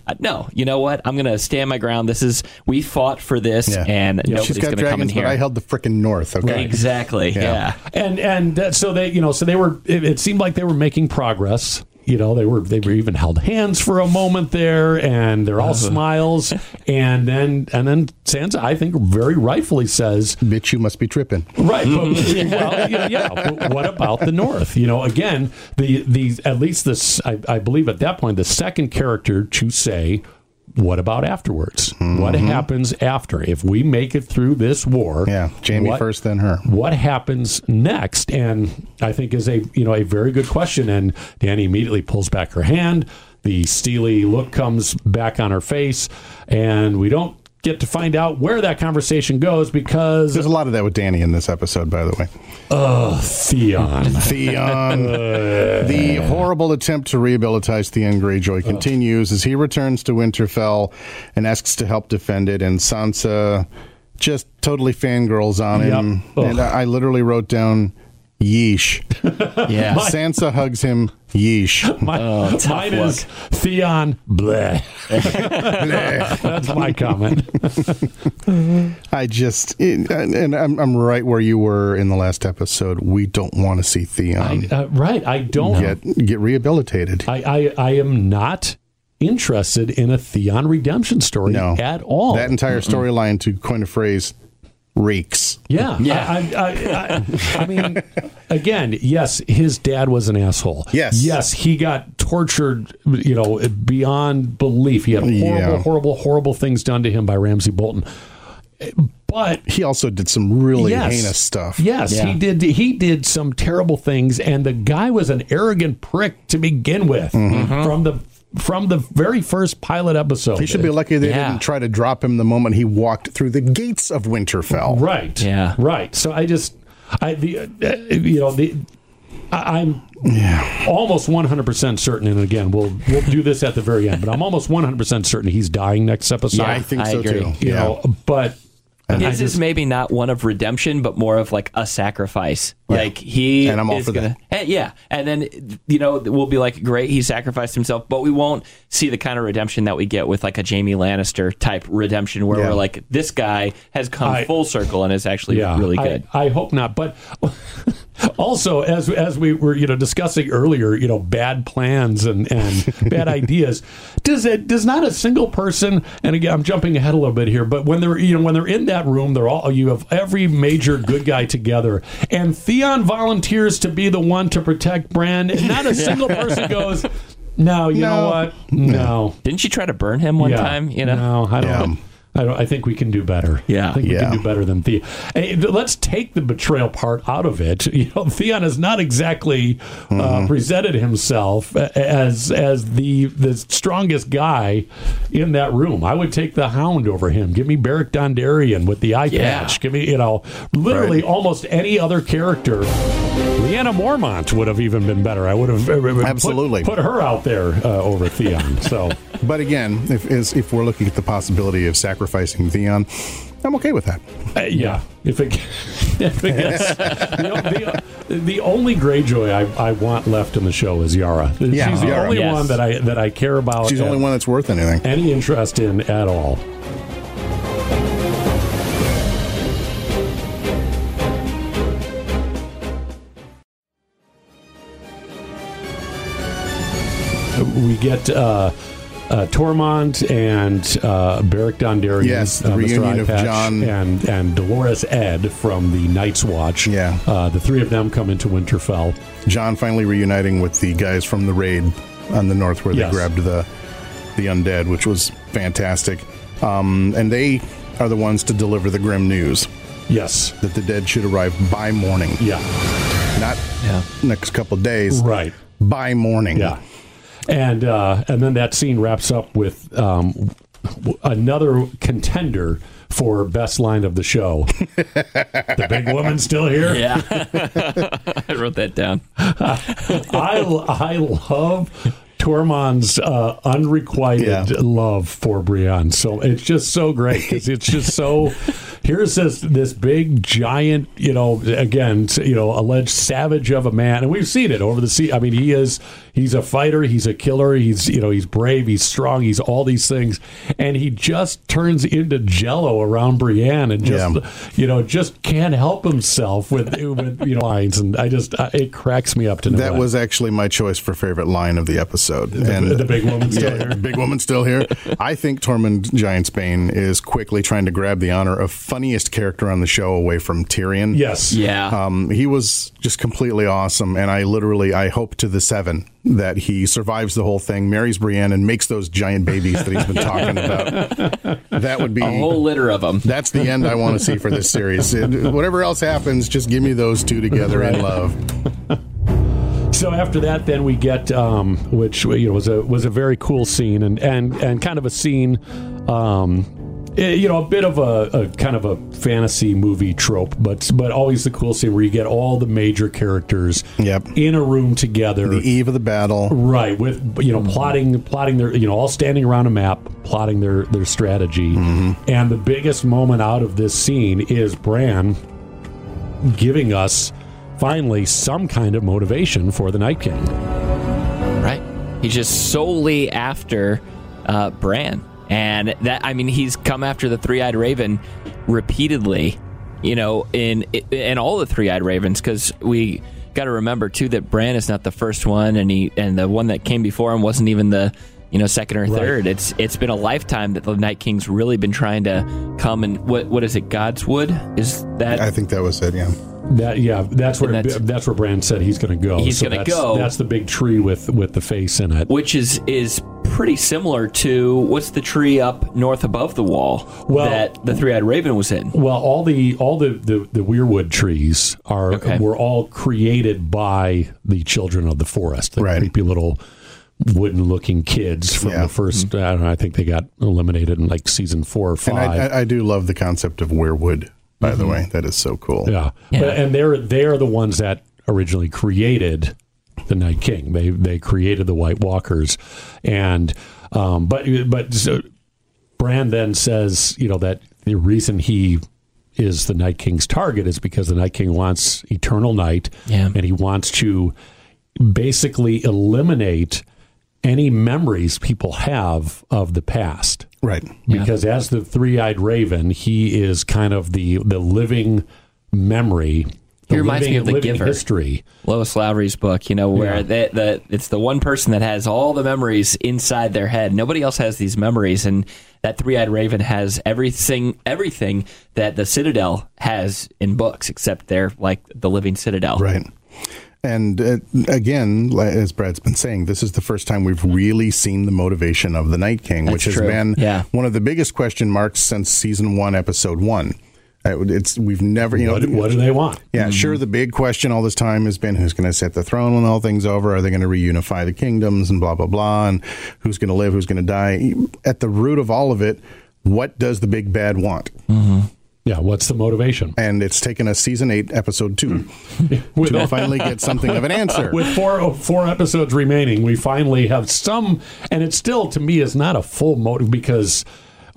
E: uh, [LAUGHS] no, you know what? I'm going to stand my ground. This is, we fought for this
D: Yeah.
E: and
D: She's
E: nobody's
D: got
E: going to come in
D: dragons,
E: here.
D: but I held the freaking north. Okay.
E: Exactly.
D: Yeah.
E: Yeah.
C: And and uh, so they, you know, so they were. It, it seemed like they were making progress. You know, they were they were even held hands for a moment there, and they're all uh-huh. smiles. And then and then Sansa, I think, very rightfully says,
D: Bitch, you must be tripping.
C: Right. But, [LAUGHS] well, yeah, yeah. But what about the North? You know, again, the the at least this, I, I believe at that point, the second character to say, "What about afterwards? What mm-hmm. happens after if we make it through this war?"
D: Yeah. Jaime
C: what-
D: first, then her.
C: What happens next? And I think is a you know a very good question. And Danny immediately pulls back her hand. The steely look comes back on her face, and we don't get to find out where that conversation goes because
D: There's a lot of that with Danny in this episode, by the way.
C: Oh, Theon. [LAUGHS]
D: Theon. [LAUGHS] the horrible attempt to rehabilitate Theon Greyjoy continues as he returns to Winterfell and asks to help defend it, and Sansa just totally fangirls on him.
C: Yep.
D: And I, I literally wrote down yeesh. [LAUGHS]
E: Yeah. [LAUGHS]
D: Sansa hugs him yeesh. [LAUGHS]
C: My,
E: tough
C: mine is Theon. Bleh.
D: Bleh.
C: That's my comment.
D: I just, it, and I'm, I'm right where you were in the last episode. We don't want to see Theon
C: I, uh, right. I don't.
D: get get rehabilitated.
C: I, I, I am not interested in a Theon redemption story
D: No.
C: at all.
D: That entire storyline, to coin a phrase, reeks.
C: yeah.
E: Yeah.
C: I, I, I, I mean, again, yes, his dad was an asshole.
D: Yes.
C: Yes, he got tortured, you know, beyond belief. He had horrible,
D: Yeah.
C: horrible, horrible things done to him by Ramsay Bolton. But
D: He also did some really
C: yes.
D: heinous stuff.
C: Yes,
E: Yeah.
C: he did. He did some terrible things, and the guy was an arrogant prick to begin with mm-hmm. from the from the very first pilot episode.
D: He should be lucky they
E: Yeah.
D: didn't try to drop him the moment he walked through the gates of Winterfell.
C: right.
E: Yeah.
C: right. So I just, I the, uh, you know the. I- I'm yeah. almost 100% certain, and again, we'll we'll do this at the very end, but I'm almost 100% certain he's dying next episode.
E: Yeah.
D: I think
E: I
D: so
E: agree.
D: too.
C: you
D: yeah.
C: know, but
E: His
C: I
E: is maybe not one of redemption, but more of like a sacrifice. Like he
D: And I'm all
E: is
D: for
E: gonna,
D: that.
E: Eh, yeah. And then you know we'll be like, great, he sacrificed himself, but we won't see the kind of redemption that we get with like a Jaime Lannister type redemption, where
D: Yeah.
E: we're like, this guy has come
C: I-
E: full circle and is actually really
C: I-
E: good.
C: I, hope not. But [LAUGHS] also, as as we were you know discussing earlier, you know, bad plans and and [LAUGHS] bad ideas. Does it does not a single person? And again, I'm jumping ahead a little bit here, but when they're you know when they're in that room, they're all you have every major good guy together, and Theon volunteers to be the one to protect Bran. And not a [LAUGHS] single person goes. No, you know what? No.
E: Didn't she try to burn him one
C: Yeah.
E: time? You know.
C: No, I don't.
D: Yeah.
C: Um, I don't. I think we can do better.
E: Yeah.
C: I think we can do better than Theon. Hey, let's take the betrayal part out of it. [LAUGHS] You know, Theon has not exactly uh,
D: Mm-hmm.
C: presented himself as as the the strongest guy in that room. I would take the Hound over him. Give me Beric Dondarrion with the eye
E: Yeah.
C: patch. Give me, you know, literally almost any other character. Lyanna Mormont would have even been better. I would have uh,
D: Absolutely.
C: put, her out there uh, over Theon. So. [LAUGHS]
D: But again, if if we're looking at the possibility of sacrificing Theon, I'm okay with that.
C: Uh, yeah, if it, if it gets [LAUGHS] [LAUGHS] the, the, the only Greyjoy I, I want left in the show is Yara.
D: Yeah,
C: She's the
D: Yara.
C: only
E: Yes.
C: one that I that I care about.
D: She's the only one that's worth anything.
C: any interest in at all. We get uh, uh, Tormund and uh, Beric Dondarrion,
D: Yes, the
C: uh,
D: reunion of
C: Eyepatch,
D: Jon.
C: and and Dolorous Edd from the Night's Watch.
D: Yeah.
C: uh, the three of them come into Winterfell.
D: Jon finally reuniting with the guys from the raid on the north where
C: Yes.
D: they grabbed the the undead, which was fantastic. Um, and they are the ones to deliver the grim news
C: Yes,
D: that the dead should arrive by morning,
C: yeah,
D: not
E: Yeah.
D: next couple days.
C: right.
D: By morning.
C: Yeah, and uh, and then that scene wraps up with um, another contender for best line of the show. the big woman still here.
E: Yeah. [LAUGHS] I wrote that down.
C: I I love. Tormund's uh, unrequited
D: Yeah.
C: love for Brienne, so it's just so great because it's just so. Here's this this big giant, you know, again, you know, alleged savage of a man, and we've seen it over the sea. I mean, he is he's a fighter, he's a killer, he's you know, he's brave, he's strong, he's all these things, and he just turns into Jello around Brienne, and just
D: Yeah.
C: you know, just can't help himself with with you know lines, and I just uh, it cracks me up to no
D: That
C: end.
D: was actually my choice for favorite line of the episode. and
C: the big woman still
D: yeah,
C: here.
D: big woman still here. I think Tormund Giantsbane is quickly trying to grab the honor of funniest character on the show away from Tyrion.
C: Yes.
E: Yeah.
D: Um, he was just completely awesome, and I literally I hope to the seven that he survives the whole thing, marries Brienne, and makes those giant babies that he's been talking about. That would be
E: a whole litter of them.
D: that's the end I want to see for this series. It- whatever else happens, just give me those two together in love.
C: So after that, then we get, um, which you know was a was a very cool scene and and and kind of a scene. Um, you know, a bit of a, a kind of a fantasy movie trope, but but always the cool scene where you get all the major characters
D: Yep.
C: in a room together.
D: The eve of the battle.
C: Right, with you know plotting, plotting their you know all standing around a map, plotting their their strategy, and the biggest moment out of this scene is Bran giving us finally some kind of motivation for the Night King.
E: Right. He's just solely after uh, Bran, and that I mean he's come after the three eyed raven repeatedly. You know, in in all the three eyed ravens because we got to remember too that Bran is not the first one, and he and the one that came before him wasn't even the you know second or
C: Right.
E: third. It's it's been a lifetime that the Night King's really been trying to come and what what is it? godswood is that
D: I think that was it. Yeah.
C: That yeah, that's where
E: that's-
C: that's, where Bran said he's going to go.
E: He's gonna go.
C: That's the big tree with with the face in it.
E: which is is pretty similar to what's the tree up north above the wall
C: Well-
E: that the three eyed raven was in.
C: Well, all the all the the, the weirwood trees are
E: Okay.
C: were all created by the children of the forest, the
D: Right.
C: creepy little wooden-looking kids from
D: Yeah.
C: the 1st mm-hmm. I don't know. I think they got eliminated in like season four or
D: And
C: five.
D: I, I, I do love the concept of weirwood, By the mm-hmm. way, that is so cool.
C: yeah,
E: Yeah.
C: But, and they're they are the ones that originally created the Night King. They they created the White Walkers, and um, but but so Bran then says, you know, that the reason he is the Night King's target is because the Night King wants eternal night,
E: Yeah.
C: and he wants to basically eliminate any memories people have of the past.
D: Right.
C: Because as the three-eyed raven, he is kind of the the living memory.
E: He reminds
C: living,
E: me of The Giver.
C: history.
E: Lois Lowry's book, you know, where
C: Yeah.
E: the, the it's the one person that has all the memories inside their head. Nobody else has these memories, and that three-eyed raven has everything everything that the Citadel has in books, except they're like the living Citadel.
D: Right. And uh, again, as Brad's been saying, this is the first time we've really seen the motivation of the Night King, which has
E: true.
D: been
E: Yeah.
D: one of the biggest question marks since season one, episode one. It's we've never, you know,
C: What, what do they want?
D: Yeah, mm-hmm. sure. The big question all this time has been who's going to set the throne when all things over? Are they going to reunify the kingdoms and blah blah blah? And who's going to live? Who's going to die? At the root of all of it, what does the big bad want? Mm-hmm.
C: Yeah, what's the motivation?
D: And it's taken us season eight, episode two,
C: With, hmm. [LAUGHS]
D: to finally get something of an answer.
C: with four oh, four episodes remaining, we finally have some, and it still to me is not a full motive because,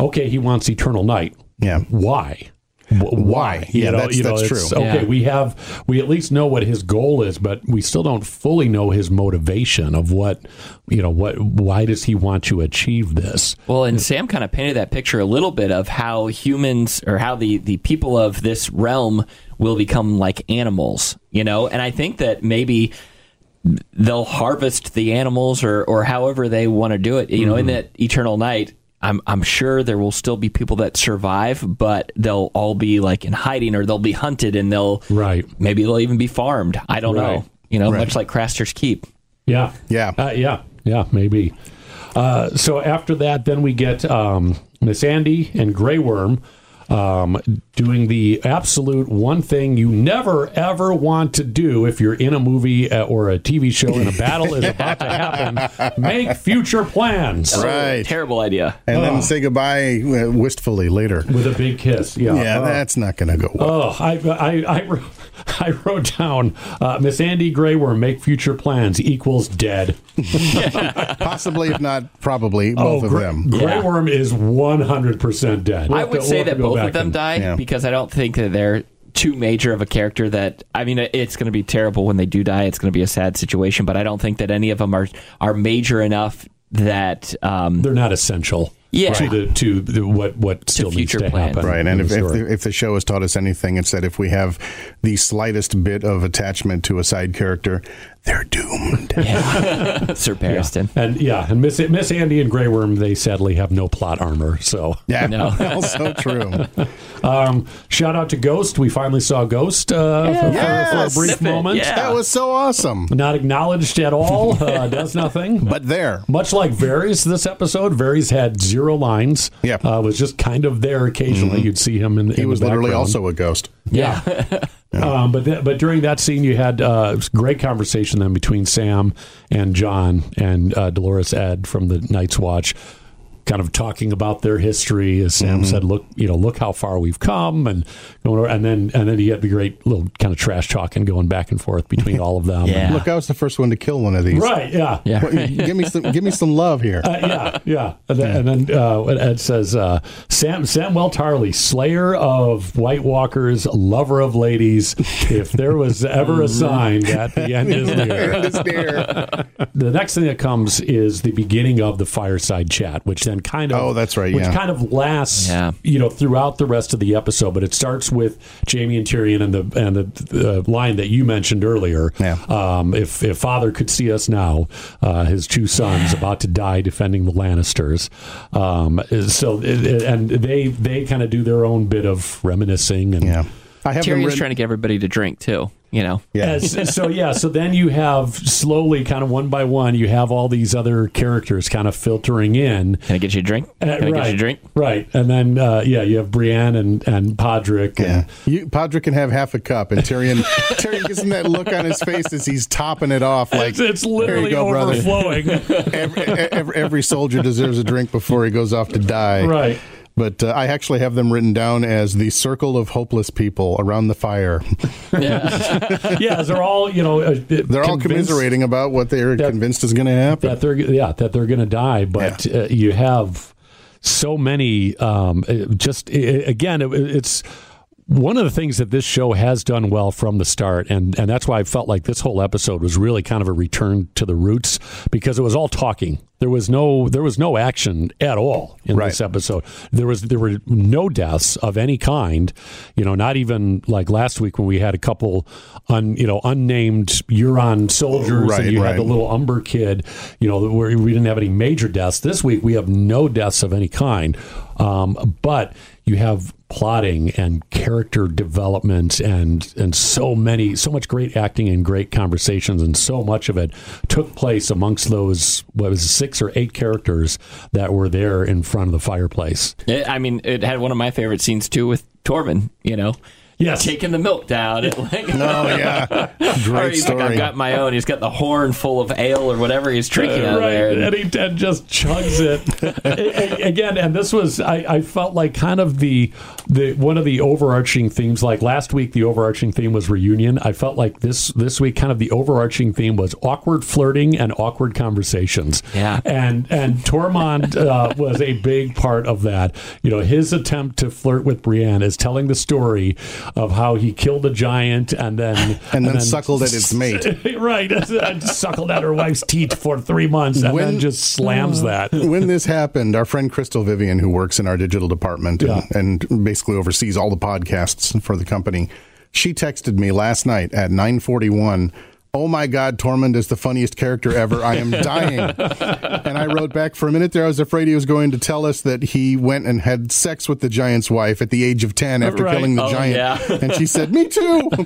C: okay, he wants eternal night.
D: Yeah.
C: why? W-
D: Why? Yeah, that's- that's
C: it's-
D: true.
C: Okay,
E: Yeah.
C: we have we at least know what his goal is, but we still don't fully know his motivation of what you know. What why does he want to achieve this?
E: Well, and Sam kind of painted that picture a little bit of how humans or how the, the people of this realm will become like animals, you know? And I think that maybe they'll harvest the animals or, or however they want to do it, you know, in mm-hmm. that eternal night. I'm, I'm sure there will still be people that survive, but they'll all be like in hiding or they'll be hunted and they'll
C: Right.
E: maybe they'll even be farmed. I don't
C: Right.
E: know, you know,
D: Right.
E: much like Craster's Keep.
C: Yeah.
D: Yeah.
C: Uh, yeah. Yeah. Maybe. Uh, so after that, then we get um, Missandei and Grey Worm um, doing the absolute one thing you never ever want to do if you're in a movie uh, or a TV show and a battle is about to happen. Make future plans
D: Right.
E: Terrible idea.
D: and then say goodbye uh, wistfully later.
C: with a big kiss. Yeah.
D: Yeah,
C: Uh,
D: that's not going to go well.
C: Oh, I, I, I, wrote- [LAUGHS] I wrote down uh, Missandei Grey Worm make future plans equals dead. [LAUGHS]
D: Possibly, if not probably, both of
C: Grey,
D: them.
C: Grey
E: Yeah.
C: Worm is 100% dead. We'll
E: I would
C: to-
E: say
C: we'll
E: that both of them
C: and-
E: die
D: Yeah.
E: because I don't think that they're too major of a character that I mean it's going to be terrible when they do die it's going to be a sad situation but I don't think that any of them are are major enough that um
C: They're not essential
E: Yeah.
C: to, the, to the, what, what still needs
E: future
C: to
E: plans.
C: happen.
D: Right, and if, if, the, if the show has taught us anything, it's that if we have the slightest bit of attachment to a side character, they're doomed. [LAUGHS]
E: Sir Barristan
C: and yeah, and Miss Missandei and Grey Worm, they sadly have no plot armor. So,
D: Yeah,
E: No. [LAUGHS]
D: also true.
C: um, shout out to Ghost. We finally saw Ghost uh, for, for-
D: Yes.
C: for, a brief
E: Sniff
C: moment.
E: yeah.
D: That was so awesome.
C: Not acknowledged at all. Uh, [LAUGHS] does nothing.
D: But there,
C: Much like Varys this episode, Varys had zero lines.
D: Yeah.
C: Uh, was just kind of there occasionally. You'd see him in,
D: he
C: in
D: was
C: the
D: literally also a ghost.
E: yeah
C: Um, but th- but during that scene, you had uh, great conversation then between Sam and Jon and uh, Dolorous Edd from the Night's Watch. Kind of talking about their history. As Sam said, look, you know, look how far we've come, and going over, and then and then you get the great little kind of trash talking going back and forth between [LAUGHS] all of them.
E: Yeah.
D: Look, I was the first one to kill one of these.
C: Right. Yeah.
E: Yeah.
D: give me some, give me some love here.
C: Uh, yeah, yeah, and then, and then uh, Edd says uh, Sam Samwell Tarley, Slayer of White Walkers, lover of ladies. If there was ever a sign that the end is [LAUGHS] near,
D: And it's near.
C: the next thing that comes is the beginning of the fireside chat, which then kind of
D: Oh, that's right,
C: which
D: yeah.
C: kind of lasts,
E: Yeah.
C: you know, throughout the rest of the episode. But it starts with Jaime and Tyrion and the and the uh, line that you mentioned earlier.
D: Yeah.
C: Um, if if Father could see us now, uh, his two sons about to die defending the Lannisters. Um, so it, it- and they they kind of do their own bit of reminiscing and
D: Yeah. I have
E: Tyrion's
D: written-
E: trying to get everybody to drink too. You know.
D: Yeah.
C: As- so yeah, so then you have slowly, kind of one by one, you have all these other characters kind of filtering in.
E: Can I get you a drink?
C: Uh,
E: Can I
C: right,
E: get you a drink?
C: right, and then uh, yeah, you have Brienne and and Podrick.
D: Yeah.
C: And,
D: You, Podrick can have half a cup, and Tyrion, [LAUGHS] Tyrion gives him that look on his face as he's topping it off. Like
C: it's, it's literally
D: go,
C: overflowing. [LAUGHS]
D: every, every, every soldier deserves a drink before he goes off to die.
C: right.
D: But uh, I actually have them written down as the circle of hopeless people around the fire. [LAUGHS] [LAUGHS]
C: Yeah, they're all you know. uh,
D: They're all commiserating about what they're
C: that-
D: convinced is going to happen.
C: that they're yeah that they're going to die but uh, you have so many um uh, just again it, it's one of the things that this show has done well from the start and and that's why I felt like this whole episode was really kind of a return to the roots because it was all talking there was no there was no action at all in
D: Right.
C: this episode there was there were no deaths of any kind you know not even like last week when we had a couple un you know unnamed Euron soldiers
D: Right,
C: and you had the little Umber kid, you know, where we didn't have any major deaths. This week we have no deaths of any kind, um, but you have plotting and character development and and so many, so much great acting and great conversations, and so much of it took place amongst those what was it, six or eight characters that were there in front of the fireplace.
E: It, I mean, it had one of my favorite scenes too with Tormund. You know,
C: Yes.
E: taking the milk down. It, [LAUGHS] like,
D: Oh yeah, [LAUGHS] great
E: he's like,
D: story.
E: I've got my own. He's got the horn full of ale or whatever he's drinking out
C: right,
E: there.
C: and he and just chugs it [LAUGHS] A- a- again. And this was I, I felt like kind of the the one of the overarching themes. Like last week, the overarching theme was reunion. I felt like this this week, kind of the overarching theme was awkward flirting and awkward conversations.
E: Yeah.
C: and and Tormund uh, was a big part of that. You know, his attempt to flirt with Brienne is telling the story of how he killed a giant [LAUGHS] and then
D: And then suckled at its mate. [LAUGHS]
C: right, [LAUGHS] and suckled at her wife's teat for three months, and
D: When-
C: then just slams uh, that.
D: when this happened, our friend Crystal Vivian, who works in our digital department
C: Yeah.
D: and, and basically oversees all the podcasts for the company, she texted me last night at 941. Oh my God, Tormund is the funniest character ever. I am [LAUGHS] dying. and I wrote back for a minute there. I was afraid he was going to tell us that he went and had sex with the giant's wife at the age of 10 after
C: Right.
D: killing the
E: Oh,
D: giant.
E: yeah.
D: and she said, Me too. [LAUGHS]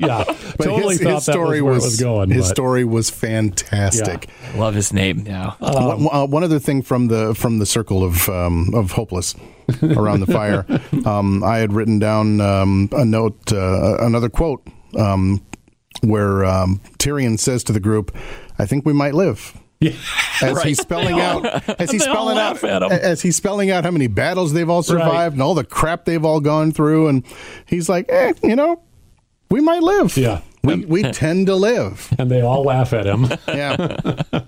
C: Yeah,
D: But
C: totally
D: his,
C: thought
D: his
C: that
D: story
C: was it was going.
D: His
C: but-
D: story was fantastic.
E: Love his name now.
D: one, uh, one other thing from the from the circle of um, of hopeless around the fire, [LAUGHS] um, I had written down um, a note, uh, another quote, um, where um, Tyrion says to the group, "I think we might live."
C: Yeah.
D: As he's [LAUGHS] spelling out, as he's spelling out, as he's spelling out how many battles they've all survived
C: Right.
D: and all the crap they've all gone through, and he's like, eh, you know, we might live.
C: Yeah.
D: we we [LAUGHS] tend to live.
C: and they all laugh at him. [LAUGHS]
D: Yeah.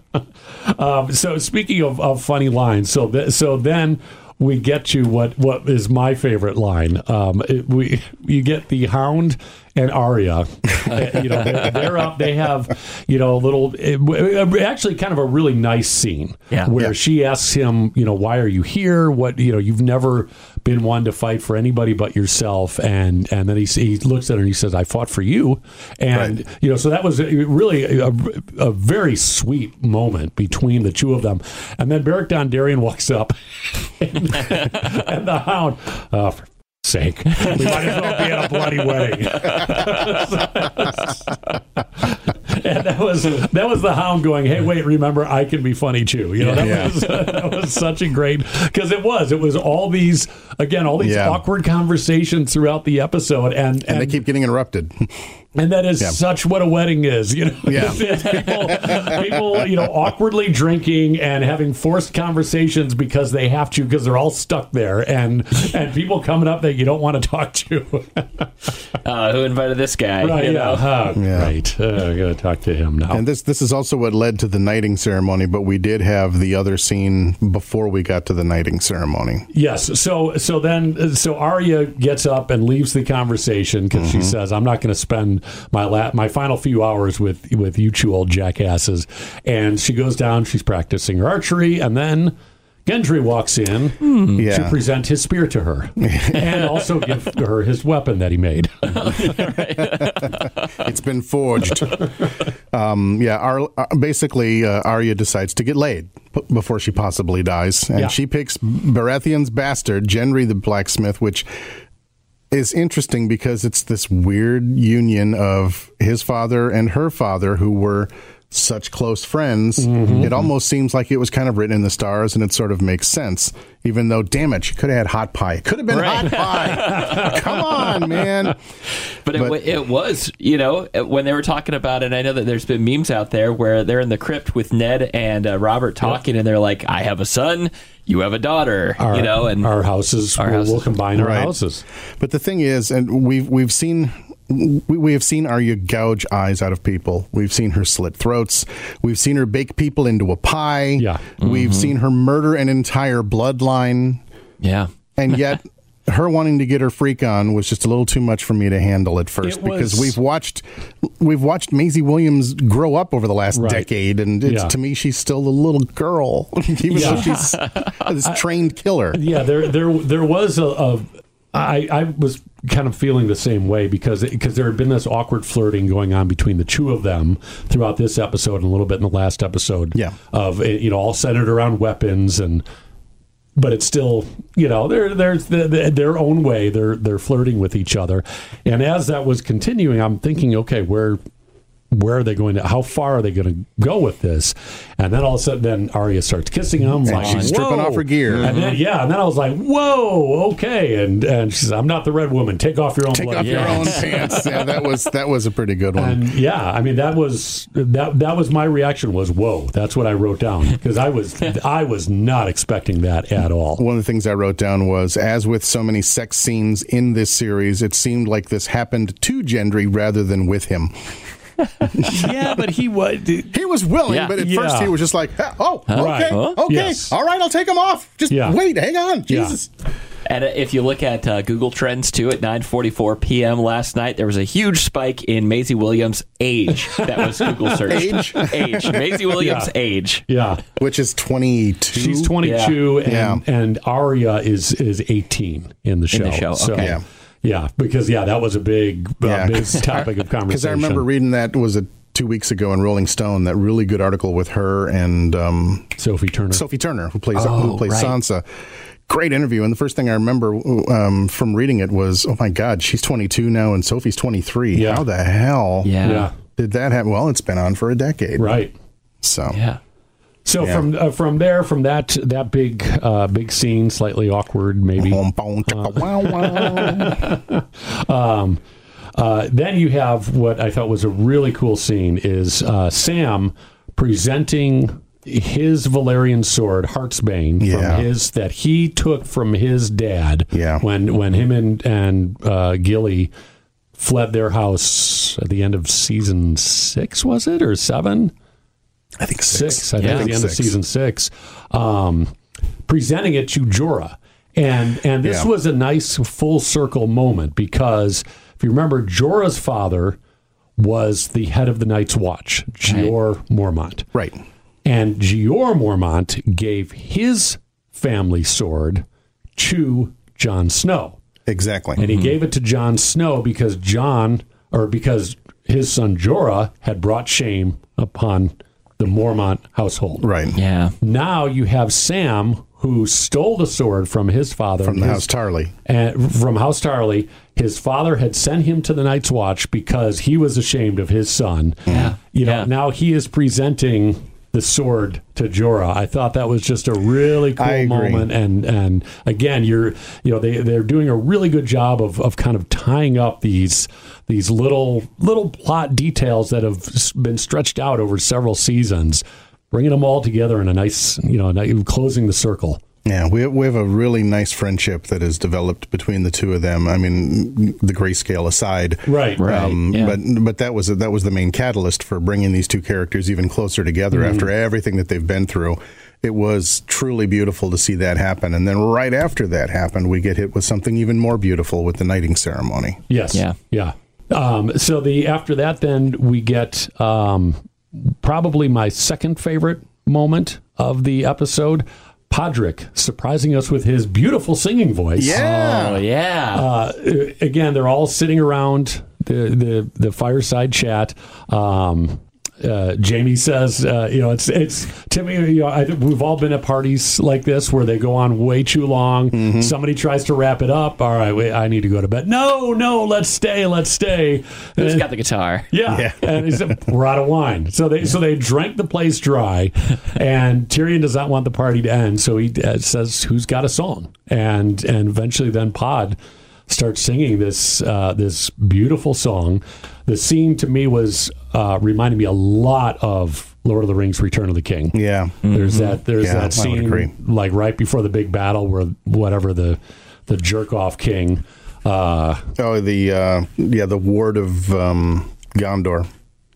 C: Um, so speaking of, of funny lines, so th- so then we get to what what is my favorite line. Um, it, we you get the Hound and Arya. [LAUGHS] Uh, you know, they're, they're up. They have you know a little, it, actually kind of a really nice scene.
E: Yeah.
C: where
D: Yeah.
C: she asks him, you know, why are you here? What you know, you've never been one to fight for anybody but yourself. And and then he he looks at her and he says, I fought for you. And
D: Right.
C: you know, so that was really a, a very sweet moment between the two of them. And then Beric Dondarrion walks up, [LAUGHS] and, and the Hound, oh, for sake, [LAUGHS] we might as well be at a bloody wedding. [LAUGHS] and that was that was the Hound going, "Hey, wait, remember, I can be funny too." You know, that
D: Yeah.
C: was [LAUGHS] that was such a great because it was it was all these again all these
D: Yeah.
C: awkward conversations throughout the episode, and
D: and they keep getting interrupted.
C: And that is
D: Yeah.
C: such what a wedding is, you know.
D: Yeah. [LAUGHS]
C: people, people, you know, awkwardly drinking and having forced conversations because they have to because they're all stuck there, and and people coming up that you don't want to talk to. [LAUGHS]
E: Uh, who invited this guy?
C: right?
E: you
C: Yeah.
E: know?
C: Oh,
D: Yeah.
C: Right. Uh, I got to talk to him now.
D: And this this is also what led to the knighting ceremony, but we did have the other scene before we got to the knighting ceremony.
C: Yes. So so then so Arya gets up and leaves the conversation because
D: Mm-hmm.
C: she says, "I'm not going to spend my la- my final few hours with with you two old jackasses." And she goes down. She's practicing her archery, and then. Gendry walks in to
D: Hmm. Yeah.
C: present his spear to her [LAUGHS] and also give her his weapon that he made. [LAUGHS]
D: It's been forged. [LAUGHS] um, yeah, Ar- uh, basically, uh, Arya decides to get laid p- before she possibly dies, and
C: Yeah.
D: she picks Baratheon's bastard, Gendry the blacksmith, which is interesting because it's this weird union of his father and her father, who were such close friends.
C: Mm-hmm.
D: It almost seems like it was kind of written in the stars, and it sort of makes sense. Even though, damn it, she could have had hot pie. It could have been hot pie. [LAUGHS] Come on, man.
E: But, it,
D: But-
E: wa- it was, you know, when they were talking about it. I know that there's been memes out there where they're in the crypt with Ned and uh, Robert talking, and they're like, "I have a son, you have a daughter,"
C: Our,
E: you know, and
C: our houses,
E: Our
C: we'll,
E: houses.
C: we'll combine our
D: Right.
C: houses.
D: But the thing is, and we've we've seen we, we have seen Arya gouge eyes out of people. We've seen her slit throats. We've seen her bake people into a pie.
C: Yeah.
D: We've mm-hmm. seen her murder an entire bloodline,
E: yeah,
D: and yet. [LAUGHS] Her wanting to get her freak on was just a little too much for me to handle at first
C: It
D: because
C: was-
D: we've watched we've watched Maisie Williams grow up over the last
C: Right.
D: decade, and it's,
C: Yeah.
D: to me she's still a little girl, [LAUGHS] even
C: Yeah.
D: though she's [LAUGHS] this trained killer.
C: Yeah, there there there was a, a I, I was kind of feeling the same way because because there had been this awkward flirting going on between the two of them throughout this episode and a little bit in the last episode.
D: Yeah.
C: of eh, you know all centered around weapons and. But it's still, you know, they're they're, they their own way. They're they're flirting with each other, and as that was continuing, I'm thinking, okay, where where are they going to? How far are they going to go with this? And then all of a sudden, then Arya starts kissing him. like,
D: she's stripping off her gear.
C: And then yeah, and then I was like, whoa, okay. And and she said, I'm not the red woman. Take off your own
D: Take
C: blood.
D: off your
E: Yeah.
D: own [LAUGHS] pants. Yeah, that was that was a pretty good one.
C: And yeah, I mean that was that that was my reaction was whoa. That's what I wrote down because I was I was not expecting that at all.
D: One of the things I wrote down was, as with so many sex scenes in this series, it seemed like this happened to Gendry rather than with him. [LAUGHS]
C: yeah, but he was.
D: He was willing,
E: Yeah.
D: but at
C: Yeah.
D: first he was just like, "Oh, okay,
C: Right. Huh?
D: okay,
C: Yes.
D: all right, I'll take him off. Just
C: Yeah.
D: wait, hang on,
C: Yeah.
D: Jesus."
E: And uh, if you look at uh, Google Trends too, at 9:44 p.m. last night, there was a huge spike in Maisie Williams' age. That was Google [LAUGHS] search.
D: Age?
E: age. Maisie Williams'
C: Yeah.
E: age.
C: Yeah,
D: Which is twenty-two.
C: she's 22 and
D: Yeah.
C: and Arya is is 18 in the show.
E: the show,
C: So,
E: okay.
D: Yeah.
C: Yeah, because yeah, that was a big uh,
D: Yeah.
C: big [LAUGHS] topic of conversation.
D: Because I remember reading that was it two weeks ago in Rolling Stone. That really good article with her and um,
C: Sophie Turner.
D: Sophie Turner, who plays
E: Oh,
D: who plays
E: right.
D: Sansa. Great interview, and the first thing I remember um, from reading it was, "Oh my God, she's 22 now, and Sophie's 23.
C: Yeah.
D: How the hell
E: Yeah.
C: yeah,
D: did that happen?" Well, it's been on for a decade,
C: right.
D: So
E: Yeah.
C: So
D: Yeah.
C: from uh, from there, from that that big uh, big scene, slightly awkward, maybe.
D: Boom, boom, chicka, wow, wow. [LAUGHS]
C: Um, uh, then you have what I thought was a really cool scene is uh, Sam presenting his Valyrian sword, Heartsbane,
D: Yeah.
C: from his that he took from his dad.
D: Yeah.
C: When when him and and uh, Gilly fled their house at the end of season six, was it or seven?
D: I think
C: six.
D: six.
C: I think
E: Yeah.
C: at the end of season six, um, presenting it to Jorah, and and this
D: Yeah.
C: was a nice full circle moment because if you remember, Jorah's father was the head of the Night's Watch, Jeor Mormont,
D: Right.
C: and Jeor Mormont gave his family sword to Jon Snow.
D: Exactly.
C: And he gave it to Jon Snow because Jon, or because his son Jorah had brought shame upon the Mormont household.
D: right.
E: Yeah.
C: Now you have Sam, who stole the sword from his father
D: From
C: his-
D: House Tarley.
C: and from House Tarley. His father had sent him to the Night's Watch because he was ashamed of his son.
E: Yeah.
C: You know,
E: Yeah.
C: now he is presenting the sword to Jorah. I thought that was just a really cool moment, and and again, you're you know they they're doing a really good job of of kind of tying up these these little little plot details that have been stretched out over several seasons, bringing them all together in a nice you know closing the circle.
D: Yeah, we we have a really nice friendship that has developed between the two of them. I mean, the grayscale aside,
C: Right.
E: Right, yeah.
D: But but that was that was the main catalyst for bringing these two characters even closer together
C: Mm-hmm.
D: after everything that they've been through. It was truly beautiful to see that happen, and then right after that happened, we get hit with something even more beautiful with the knighting ceremony.
C: Yes.
E: Yeah.
C: Yeah. Um, so the after that, then we get um, probably my second favorite moment of the episode. Podrick surprising us with his beautiful singing voice.
E: Oh yeah.
C: Uh, again, they're all sitting around the the, the fireside chat. Um, uh, Jaime says, uh, you know, it's it's to me, you know, I, we've all been at parties like this where they go on way too long. Somebody tries to wrap it up. All right, wait, I need to go to bed. No, no, let's stay, let's stay.
E: Who's
C: And-
E: got the guitar?
C: yeah,
D: Yeah. [LAUGHS]
C: and he said, we're out of wine. So they so they drank the place dry, and Tyrion does not want the party to end. So he uh, says, "Who's got a song?" And and eventually then Pod starts singing this uh, this beautiful song. The scene to me was uh, reminded me a lot of Lord of the Rings: Return of the King.
D: Yeah,
C: There's that. There's
D: Yeah,
C: that scene, like right before the big battle, where whatever the the jerk off king. Uh,
D: oh the uh, yeah the ward of um, Gondor.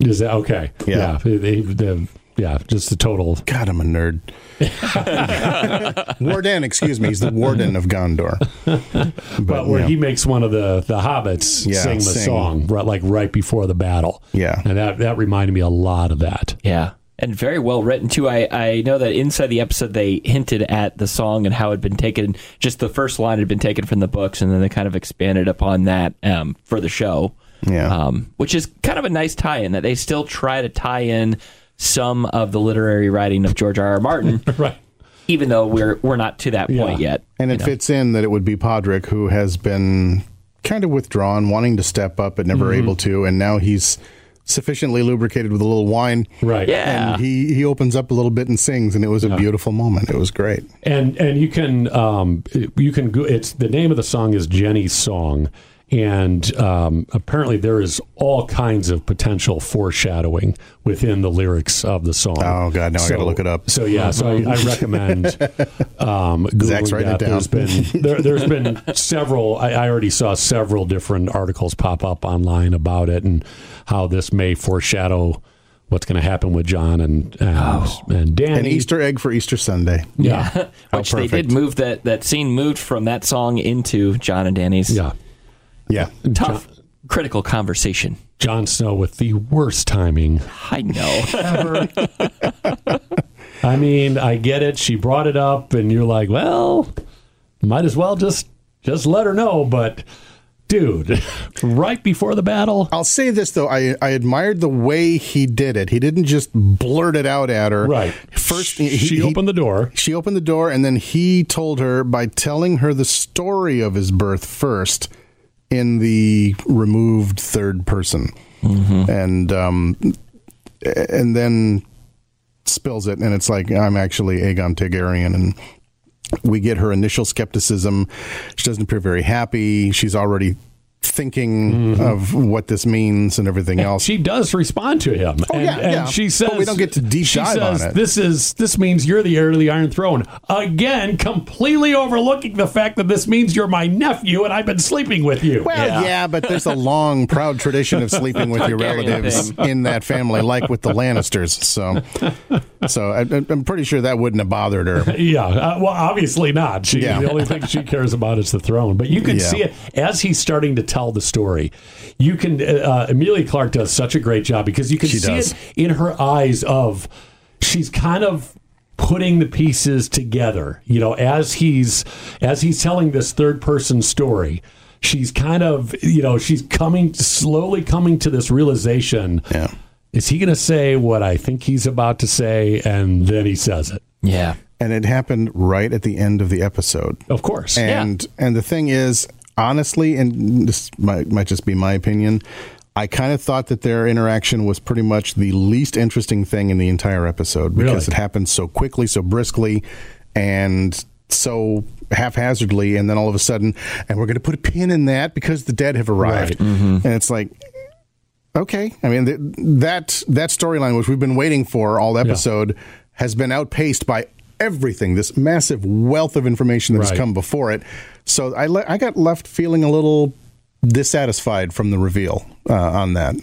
C: Is that okay?
D: Yeah.
C: yeah, they- the- yeah, just the total.
D: God, I'm a nerd. [LAUGHS] warden, excuse me, he's the warden of Gondor. But,
C: But where
D: yeah.
C: he makes one of the the hobbits
D: Yeah,
C: sing the
D: sing.
C: song, right, like right before the battle.
D: Yeah.
C: and that that reminded me a lot of that.
E: Yeah. And very well written too. I, I know that inside the episode they hinted at the song and how it had been taken. Just the first line had been taken from the books, and then they kind of expanded upon that um, for the show.
D: Yeah.
E: um, which is kind of a nice tie-in that they still try to tie in some of the literary writing of George R. R. Martin, [LAUGHS]
C: Right.
E: even though we're we're not to that point
C: Yeah.
E: yet.
D: And it fits in that it would be Podrick who has been kind of withdrawn, wanting to step up but never
C: Mm-hmm.
D: able to, and now he's sufficiently lubricated with a little wine.
C: Right.
E: Yeah.
D: And he, he opens up a little bit and sings, and it was a beautiful moment. It was great.
C: and and you can um you can go it's the name of the song is jenny's song and um, apparently there is all kinds of potential foreshadowing within the lyrics of the song.
D: Oh, God, now I gotta look it up.
C: So yeah, so I, I recommend [LAUGHS] um, Googling
D: Zach's writing
C: that.
D: it down.
C: There's been there, there's been several. I, I already saw several different articles pop up online about it and how this may foreshadow what's going to happen with Jon and and,
E: Oh.
C: and Dany.
D: An Easter egg for Easter Sunday.
C: yeah. [LAUGHS]
E: Which they did move that that scene moved from that song into Jon and Dany's
C: Yeah.
D: Yeah.
E: tough critical conversation.
C: Jon Snow with the worst timing
E: I know.
C: ever. [LAUGHS] I mean, I get it. She brought it up, and you're like, well, might as well just just let her know. But, dude, [LAUGHS] right before the battle,
D: I'll say this though, I I admired the way he did it. He didn't just blurt it out at her.
C: right?
D: First,
C: she,
D: he,
C: she
D: he-
C: opened the door.
D: She opened the door, and then he told her by telling her the story of his birth first in the removed third person, and um, and then spills it, and it's like I'm actually Aegon Targaryen, and we get her initial skepticism. She doesn't appear very happy. She's already thinking of what this means and everything else.
C: She does respond to him.
D: Oh,
C: and,
D: yeah,
C: and
D: yeah.
C: she says
D: But we don't get to deep
C: she
D: dive on it.
C: This is this means you're the heir to the Iron Throne. Again, completely overlooking the fact that this means you're my nephew and I've been sleeping with you.
D: Well,
E: Yeah.
D: yeah. but there's a [LAUGHS] long, proud tradition of sleeping with your relatives in that family, like with the Lannisters. So, so I, I'm pretty sure that wouldn't have bothered her. [LAUGHS]
C: Yeah, uh, well, obviously not. She the only thing she cares about is the throne. But you can see it as he's starting to tell the story. You can. Uh, Emilia Clarke does such a great job because you can
D: She
C: see
D: does.
C: it in her eyes. Of she's kind of putting the pieces together. You know, as he's as he's telling this third person story. She's kind of, you know, she's coming slowly coming to this realization.
D: Yeah.
C: Is he going to say what I think he's about to say? And then he says it.
E: yeah.
D: And it happened right at the end of the episode.
C: Of course.
D: And and the thing is, honestly, and this might might just be my opinion, I kind of thought that their interaction was pretty much the least interesting thing in the entire episode because
C: Really?
D: it happened so quickly, so briskly, and so haphazardly, and then all of a sudden, and we're going to put a pin in that because the dead have arrived,
C: Right. Mm-hmm.
D: and it's like. Okay, I mean th- that that storyline, which we've been waiting for all episode, has been outpaced by everything. This massive wealth of information that
C: Right.
D: has come before it. So I le- I got left feeling a little dissatisfied from the reveal uh, on that.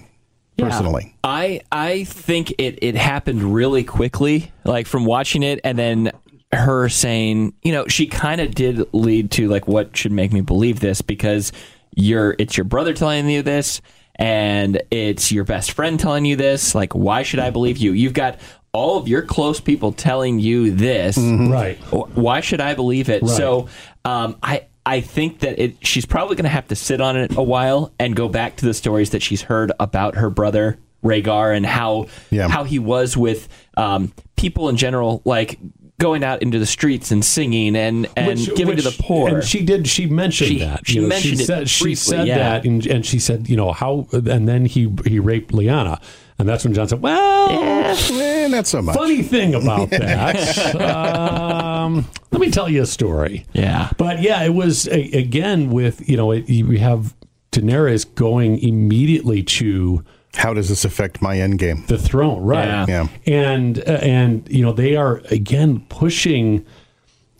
D: Personally,
E: I I think it it happened really quickly, like from watching it, and then her saying, you know, she kind of did lead to like what should make me believe this because you're it's your brother telling you this, and it's your best friend telling you this. Like, why should I believe you? You've got all of your close people telling you this.
C: Right.
E: Why should I believe it?
C: Right.
E: So, um, I I think that it she's probably going to have to sit on it a while and go back to the stories that she's heard about her brother Rhaegar and how
D: Yeah.
E: how he was with um, people in general, like going out into the streets and singing and and
C: Which-
E: giving to the poor.
C: And she did. She mentioned
E: She-
C: that.
E: she
C: you know,
E: mentioned
C: she
E: it
C: said, She
E: briefly,
C: said
E: yeah.
C: that, and, and she said, you know how. And then he he raped Lyanna, and that's when Jon said, "Well,
D: eh, not so much.
C: funny thing about [LAUGHS] that. um, let me tell you a story.
E: Yeah.
C: but yeah, it was a, again with you know it, we have Daenerys going immediately to
D: How does this affect my end game?
C: the throne, right?
E: Yeah.
D: Yeah.
C: And uh, and you know they are again pushing.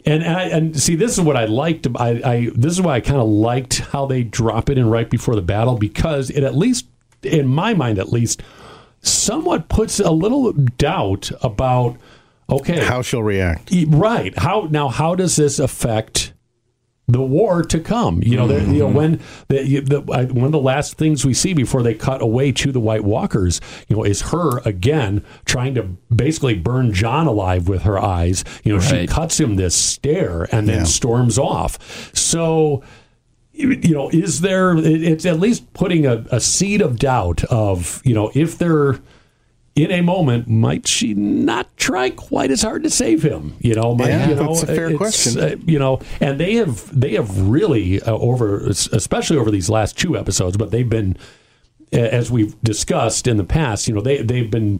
C: And I, and see, this is what I liked. I, I this is why I kind of liked how they drop it in right before the battle because it at least, in my mind at least, somewhat puts a little doubt about okay
D: How she'll react?
C: Right. How now? How does this affect the war to come? You know, mm-hmm. there- you know when the, the one of the last things we see before they cut away to the White Walkers, you know, is her again trying to basically burn Jon alive with her eyes. You know, she cuts him this stare and then
D: Yeah.
C: storms off. So. You know, is there? it- It's at least putting a, a seed of doubt of you know if they're in a moment, might she not try quite as hard to save him? You know, might,
D: Yeah,
C: you know,
D: that's a fair question.
C: uh, you know, and they have they have really uh, over, especially over these last two episodes, but they've been, as we've discussed in the past, you know, they they've been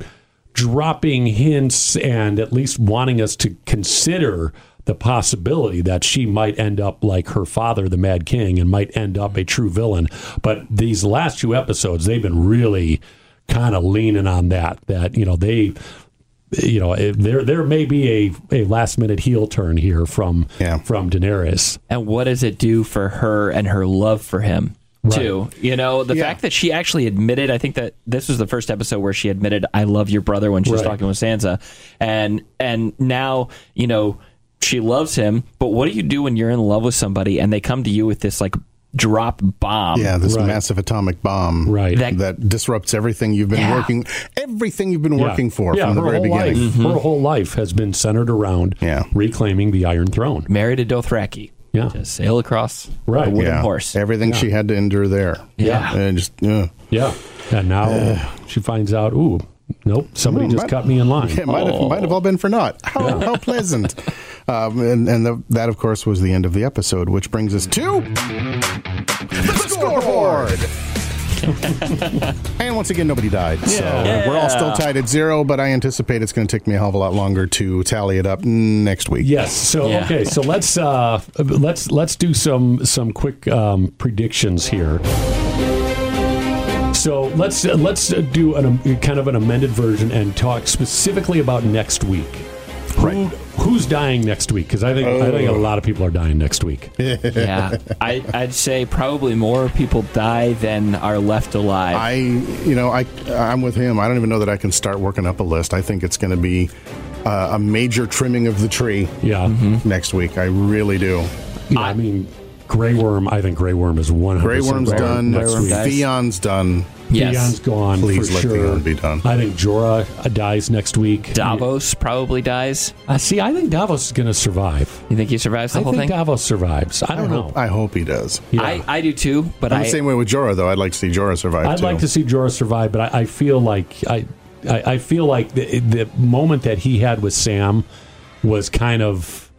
C: dropping hints and at least wanting us to consider the possibility that she might end up like her father, the Mad King, and might end up a true villain. But these last two episodes, they've been really kind of leaning on that. That you know they, you know, there there may be a, a last minute heel turn here from
D: Yeah.
C: from Daenerys.
E: and what does it do for her and her love for him too you know the
D: Yeah.
E: fact that she actually admitted i think that this was the first episode where she admitted i love your brother when she was
C: Right.
E: talking with sansa and and now you know she loves him but what do you do when you're in love with somebody and they come to you with this like drop bomb
D: Yeah, this
C: Right.
D: massive atomic bomb,
C: Right.
D: That,
E: That-
D: disrupts everything you've been
E: Yeah.
D: working, everything you've been
C: Yeah.
D: working for
C: Yeah,
D: from the very beginning.
C: Life, Her whole life has been centered around
D: Yeah.
C: reclaiming the Iron Throne.
E: married a dothraki
C: Yeah.
E: to sail across
C: Right.
E: a wooden
D: Yeah,
E: horse
D: everything she had to endure there.
E: Yeah.
D: and just uh,
C: Yeah, and now she finds out. Ooh, nope, somebody
D: Oh,
C: just
D: might-
C: cut me in line.
D: it might have might have all been for naught. How, how pleasant! [LAUGHS] Um, and and the, that, of course, was the end of the episode, which brings us to the scoreboard. and once again, nobody died. So
C: Yeah.
D: we're all still tied at zero, but I anticipate it's going to take me a hell of a lot longer to tally it up next week.
C: Yes. So
E: Yeah.
C: okay. So let's uh, let's let's do some some quick um, predictions here. So let's let's do an, um, kind of an amended version and talk specifically about next week. Who, who's dying next week? Because I think I think a lot of people are dying next week. [LAUGHS]
E: yeah I, i'd say probably more people die than are left alive
D: I, you know, I, I'm with him. I don't even know that I can start working up a list. I think it's going to be uh, a major trimming of the tree
C: Yeah.
D: next week. I really do.
C: Yeah, I mean, Grey Worm. I think Grey Worm is one hundred.
D: Grey Worm's done.
C: next
E: Worm
C: week.
E: dies.
D: Theon's done.
E: Yes.
C: Theon's gone.
D: Please
C: for
D: let
C: sure.
D: Theon be done.
C: I think Jorah uh, dies next week.
E: davos probably dies
C: Uh, see, I think Davos is going to survive.
E: you think he survives the whole thing?
C: I
E: whole
C: think
E: thing
C: Davos survives. I
D: I
C: don't know.
D: hope, I hope he does.
C: Yeah.
E: I, I do too, but
D: I'm
E: I
D: the same way with Jorah, though. I'd like to see Jorah survive
C: I'd
D: too.
C: like to see Jorah survive, but I, I feel like I, I, I feel like the, the moment that he had with Sam was kind of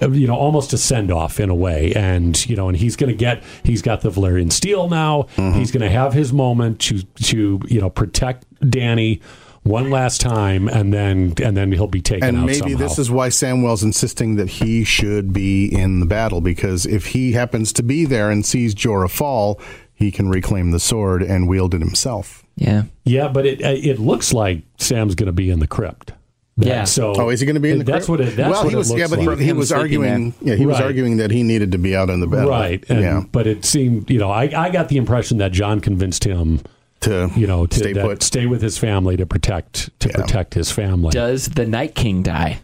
C: you know, almost a send off in a way. And, you know, and he's going to get, he's got the Valyrian steel now.
D: Mm-hmm.
C: He's going to have his moment to, to, you know, protect Dany one last time and then, and then he'll be taken
D: And
C: out
D: maybe
C: somehow.
D: this is why Samwell's insisting that he should be in the battle because if he happens to be there and sees Jorah fall, he can reclaim the sword and wield it himself.
E: Yeah.
C: Yeah, but it, it looks like Sam's going to be in the crypt. That-
E: Yeah.
C: So
D: Oh, is he going to be in the?
C: That's
D: crypt?
C: what it. That's
D: well,
C: what
D: he
C: it
D: was.
C: looks
D: Yeah, but
C: like.
D: he, he was
E: sleeping
D: arguing. Yeah, he was
C: Right.
D: arguing that he needed to be out in the battle.
C: right. And,
D: yeah.
C: But it seemed, you know, I, I got the impression that Jon convinced him,
D: To
C: you know, to
D: stay
C: that-
D: put.
C: stay with his family to protect to
D: Yeah.
C: protect his family.
E: Does the Night King die?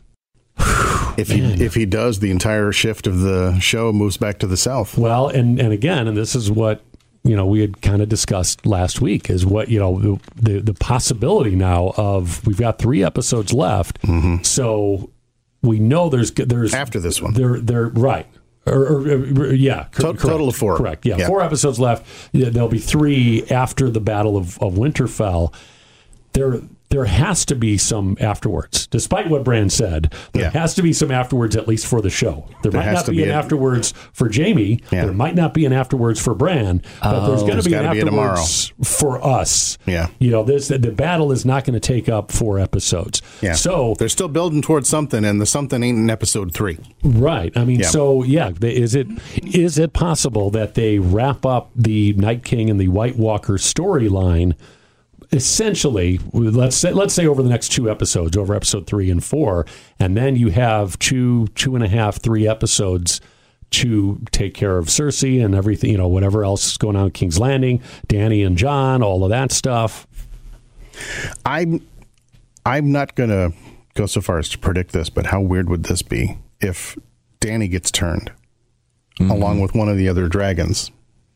D: If he if he does, the entire shift of the show moves back to the south.
C: Well, and and again, and this is what you know we had kind of discussed last week is what you know the the, the possibility now of we've got three episodes left, mm-hmm. so we know there's there's
D: Mm-hmm. After this one.
C: they're they're right. Or, or, or- yeah, cor-
D: total of four.
C: Correct. Yeah,
D: Yeah.
C: four episodes left. Yeah, there'll be three after the Battle of, of Winterfell. There, there has to be some afterwards. Despite what Bran said, there
D: Yeah.
C: has to be some afterwards, at least for the show. There,
D: There
C: might not be,
D: be
C: an
D: a-
C: afterwards for Jaime.
D: Yeah.
C: There might not be an afterwards for Bran, but oh. there's going to be an
D: gotta be tomorrow.
C: afterwards for us.
D: Yeah.
C: you know, this the battle is not going to take up four episodes.
D: Yeah.
C: so
D: they're still building towards something, and the something ain't in episode three.
C: Right. I mean,
D: Yeah.
C: so yeah, is it is it possible that they wrap up the Night King and the White Walker storyline? Essentially, let's say let's say over the next two episodes, over episode three and four, and then you have two two and a half, three episodes to take care of Cersei and everything, you know, whatever else is going on at King's Landing, Dany and Jon, all of that stuff.
D: I'm I'm not gonna go so far as to predict this, but how weird would this be if Dany gets turned mm-hmm. along with one of the other dragons?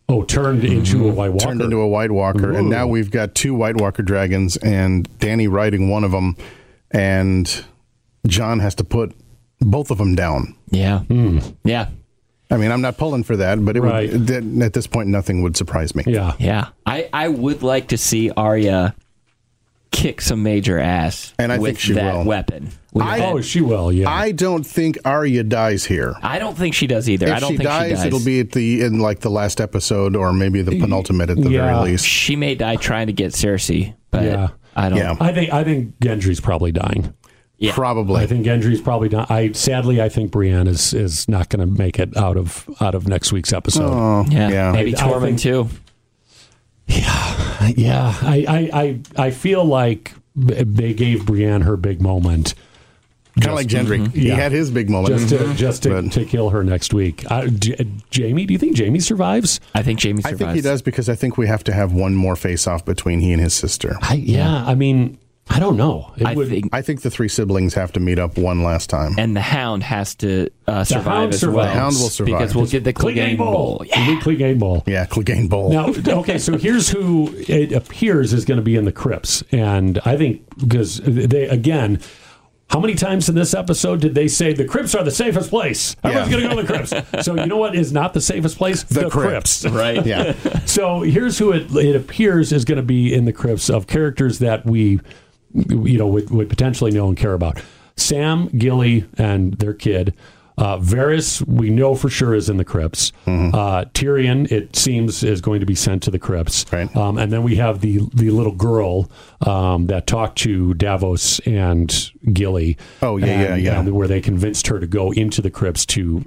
C: Oh, turned into a White Walker.
D: Turned into a White Walker, and now we've got two White Walker dragons, and Dany riding one of them, and Jon has to put both of them down.
E: Yeah.
C: Hmm.
E: Yeah.
D: I mean, I'm not pulling for that, but it
C: Right.
D: would, at this point, nothing would surprise me.
C: yeah.
E: Yeah. I, I would like to see Arya kick some major ass
D: And I
E: with
D: think she
E: that
D: will.
E: weapon. With
D: I-
E: that-
C: Oh, she will. Yeah.
D: I don't think Arya dies here.
E: I don't think she does either.
D: If
E: I don't
D: she
E: think
D: dies,
E: she dies.
D: it'll be at the in like the last episode, or maybe the penultimate at the
C: Yeah.
D: very least.
E: She may die trying to get Cersei, but
C: Yeah.
E: I don't.
D: Yeah.
C: I think I think Gendry's probably dying.
E: Yeah.
D: Probably.
C: I think Gendry's probably not. I sadly, I think Brienne is is not going to make it out of out of next week's episode.
D: Oh,
E: Yeah.
D: yeah.
E: Maybe
C: I- I
E: Tormund
C: think-
E: too.
C: Yeah, yeah. I, I I I feel like they gave Brienne her big moment
D: Kind of like Gendry. Mm-hmm. He
C: Yeah.
D: had his big moment.
C: just to mm-hmm. just to,
D: But-
C: to kill her next week. I, J- Jaime, do you think Jaime survives?
E: I think
D: Jaime
E: survives.
D: I think he does because I think we have to have one more face off between he and his sister.
C: I, yeah, I mean, I don't know. It
E: I
C: would-
E: think,
D: I think the three siblings have to meet up one last time.
E: and the Hound has to uh, survive as
C: survives.
E: well.
C: The
D: Hound will survive.
E: because we'll get the
C: Clegane
E: Clegane Bowl.
C: You need Clegane Bowl.
D: yeah, Clegane Bowl.
C: Now, okay, so here's who it appears is going to be in the crypts, and I think because they again. How many times in this episode did they say the crypts are the safest place? Everyone's
D: Yeah.
C: going to go to the crypts. [LAUGHS] so you know what is not the safest place?
D: The crypts. [LAUGHS]
E: Right.
D: Yeah.
C: So here's who it, it appears is going to be in the crypts of characters that we, you know, would, would potentially know and care about. Sam, Gilly, and their kid. Uh, Varys, we know for sure is in the crypts. Uh, Tyrion, it seems, is going to be sent to the crypts.
D: Right.
C: Um, and then we have the the little girl um, that talked to Davos and Gilly.
D: Oh, yeah, yeah, yeah.
C: and where they convinced her to go into the crypts to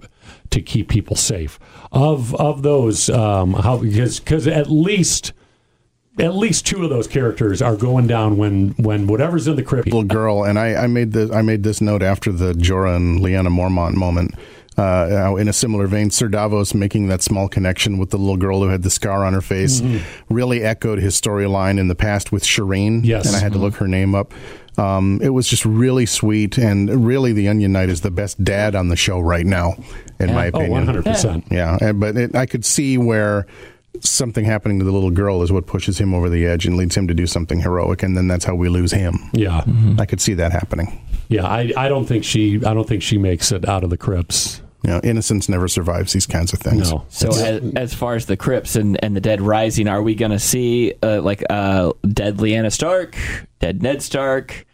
C: to keep people safe. Of of those, um, how because because at least at least two of those characters are going down when when whatever's in the crypt.
D: little girl, and I, I made the I made this note after the Jorah and Lyanna Mormont moment. Uh, in a similar vein, Sir Davos making that small connection with the little girl who had the scar on her face really echoed his storyline in the past with Shireen.
C: Yes.
D: and I had to look her name up. Um, it was just really sweet, and really, the Onion Knight is the best dad on the show right now, in my
C: Oh,
D: opinion.
C: one hundred percent.
D: Yeah, and, but it, I could see where something happening to the little girl is what pushes him over the edge and leads him to do something heroic, and then that's how we lose him.
C: Yeah,
D: I could see that happening.
C: yeah. I, I don't think she I don't think she makes it out of the crypts.
D: You know, innocence never survives these kinds of things.
C: No.
E: So as, as far as the crypts and, and the dead rising, are we going to see uh, like uh, dead Lyanna Stark, dead Ned Stark,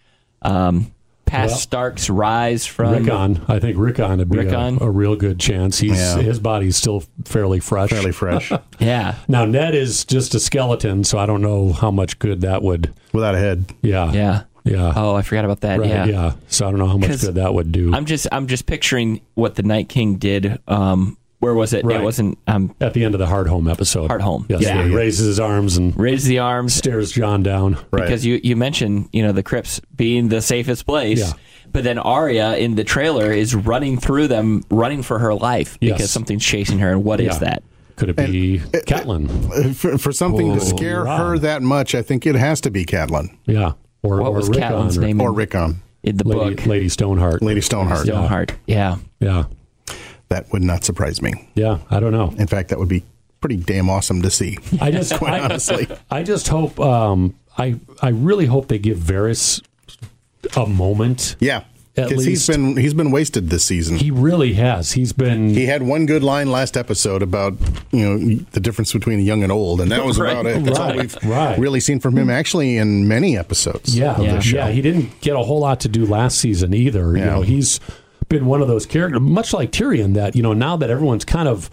E: um, past
C: Well,
E: Stark's rise from
C: Rickon, I think Rickon would be a,
E: Rickon?
C: a real good chance. He's
D: Yeah.
C: his body's still fairly fresh.
D: Fairly fresh, [LAUGHS]
E: Yeah,
C: Now Ned is just a skeleton, so I don't know how much good that would.
D: without a head.
C: Yeah,
E: yeah.
C: yeah.
E: Oh, I forgot about that.
C: right,
E: yeah.
C: yeah. So I don't know how much good that would do.
E: I'm just I'm just picturing what the Night King did. Um, where was it?
C: Right.
E: It wasn't um,
C: At the end of the Hardhome episode.
E: Hardhome.
C: Yes,
E: Yeah.
C: where he raises his arms and
E: raises the arms
C: stares Jon down.
D: Right.
E: because you you mentioned you know the crypts being the safest place.
C: Yeah.
E: But then Arya in the trailer is running through them, running for her life
C: Yes.
E: because something's chasing her. And what is
C: Yeah.
E: that?
C: Could it be Catelyn?
D: Uh, For, for something to scare
C: Robb.
D: her that much, I think it has to be Catelyn
C: Yeah. Or,
E: What
C: or
E: was
C: Rickon
E: Catelyn's
C: or
E: name
D: or Rickon,
E: in the
C: Lady,
E: book?
C: Lady Stoneheart.
D: Lady Stoneheart.
E: Stoneheart. Yeah.
C: Yeah.
D: That would not surprise me.
C: Yeah. I don't know.
D: In fact, that would be pretty damn awesome to see.
C: I just [LAUGHS]
D: Quite
C: I,
D: honestly.
C: I just hope um I I really hope they give Varys a moment.
D: Yeah,
C: At
D: because he's
C: least-
D: been he's been wasted this season.
C: He really has. He's been
D: He had one good line last episode about you know the difference between young and old, and that was
E: Right.
D: about it. That's all
C: Right,
D: we've
C: right.
D: really seen from him, actually, in many episodes.
C: Yeah,
D: of
C: yeah,
D: the show.
C: yeah. He didn't get a whole lot to do last season either. You know, he's been one of those characters, much like Tyrion. That you know, now that everyone's kind of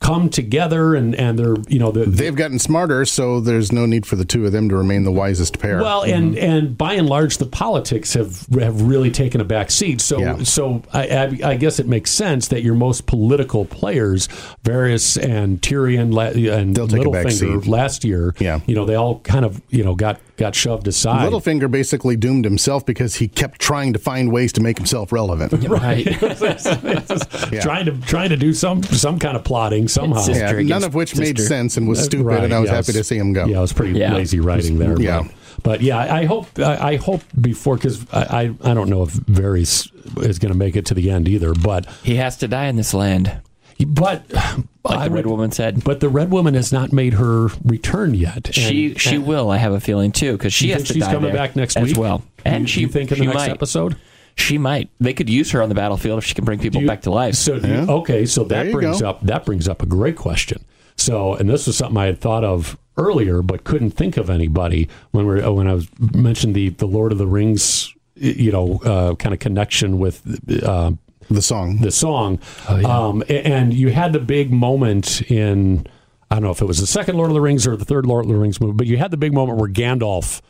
C: come together and and they're you know the,
D: They've gotten smarter, so there's no need for the two of them to remain the wisest pair.
C: Well, and mm-hmm. and by and large, the politics have have really taken a back seat. So
D: Yeah.
C: so I, I, I guess it makes sense that your most political players, Varys and Tyrion and
D: They'll take a back
C: Littlefinger last year,
D: Yeah.
C: you know, they all kind of you know got got shoved aside.
D: Littlefinger basically doomed himself because he kept trying to find ways to make himself relevant.
E: Right. [LAUGHS] [LAUGHS]
D: Yeah.
C: trying to trying to do some some kind of plotting somehow.
D: Yeah, none of which made sense and was
C: Uh,
D: stupid,
C: right,
D: and I was
C: yeah,
D: happy
C: it
D: to see him go.
C: Yeah, it was pretty
E: Yeah.
C: lazy writing there.
D: Yeah.
C: But, but yeah, I I hope I, I hope before because I, I I don't know if Varys is going to make it to the end either. But
E: he has to die in this land,
C: but
E: like
C: I
E: the Red
C: would-
E: Woman said.
C: But the Red Woman has not made her return yet.
E: she
C: And-
E: she
C: and
E: will. I have a feeling too because she has to
C: she's
E: die
C: coming
E: there
C: back next
E: as
C: week
E: well. And
C: You-
E: she
C: you think in the next
E: might.
C: episode?
E: She might. They could use her on the battlefield if she can bring people
C: You-
E: back to life.
C: So
D: Yeah.
C: okay, so that brings
D: go.
C: up that brings up a great question. So, and this was something I had thought of earlier, but couldn't think of anybody when we are when I was mentioned the the Lord of the Rings, you know, uh, kind of connection with. Uh,
D: The song.
C: the song.
E: Oh,
C: um, and you had the big moment in, I don't know if it was the second Lord of the Rings or the third Lord of the Rings movie, but you had the big moment where Gandalf,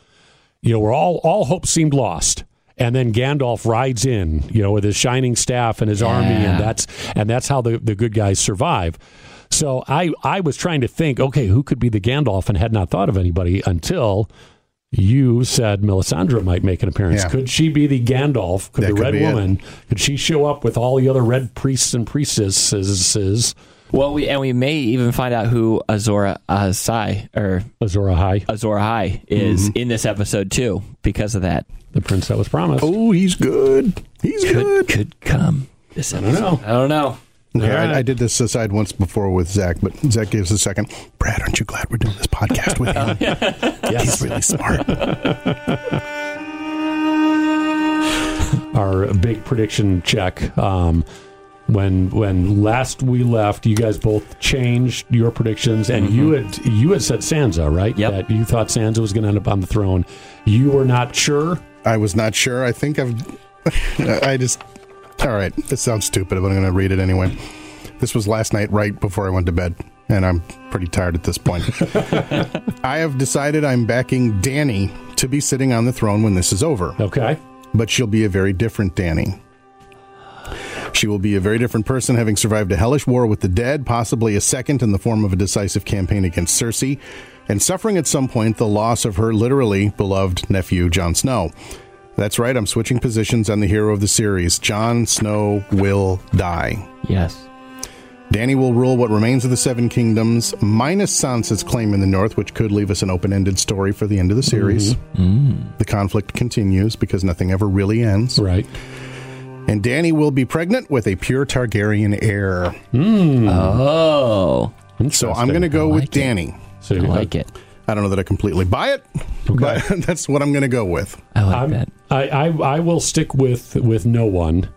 C: you know, where all, all hope seemed lost. And then Gandalf rides in, you know, with his shining staff and his army, and that's and that's how the, the good guys survive. So I I was trying to think, okay, who could be the Gandalf, and had not thought of anybody until you said Melisandre might make an appearance.
D: Yeah.
C: Could she be the Gandalf? Could
D: That
C: the
D: could
C: Red
D: be it.
C: Woman? Could she show up with all the other red priests and priestesses?
E: well, we and we may even find out who Azora Ahai or
C: Azor Ahai,
E: Azor Ahai is
C: Mm-hmm.
E: in this episode too because of that.
C: the prince that was promised.
D: Oh, he's good. He's
E: Could
D: good.
E: could come this episode.
C: I don't know.
E: I don't know.
D: Yeah,
C: All right.
D: I, I did this aside once before with Zach, but Zach gives a second. Brad, aren't you glad we're doing this podcast with him? [LAUGHS]
C: yes,
D: He's really smart.
C: our big prediction check. Um, when when last we left, you guys both changed your predictions, and you had you had said Sansa, right?
E: Yep.
C: That you thought Sansa was going to end up on the throne. You were not sure.
D: I was not sure. I think I've. [LAUGHS] I just. All right. This sounds stupid, but I'm going to read it anyway. This was last night, right before I went to bed, and I'm pretty tired at this point. [LAUGHS] I have decided I'm backing Dany to be sitting on the throne when this is over,
C: Okay.
D: but she'll be a very different Dany. She will be a very different person, having survived a hellish war with the dead, possibly a second in the form of a decisive campaign against Cersei, and suffering at some point the loss of her literally beloved nephew, Jon Snow. That's right, I'm switching positions on the hero of the series. Jon Snow will die.
E: Yes.
D: Dany will rule what remains of the Seven Kingdoms, minus Sansa's claim in the north, which could leave us an open ended story for the end of the series. Mm-hmm. Mm. The conflict continues because nothing ever really ends.
C: Right.
D: And Dany will be pregnant with a pure Targaryen heir.
E: Oh,
D: So I'm going to go
E: I
D: with
E: it.
D: Dany.
C: So
E: I like it.
D: I don't know that I completely buy it, but [LAUGHS] that's what I'm going to go with.
E: I like
C: I'm,
E: that.
C: I, I I will stick with with no one,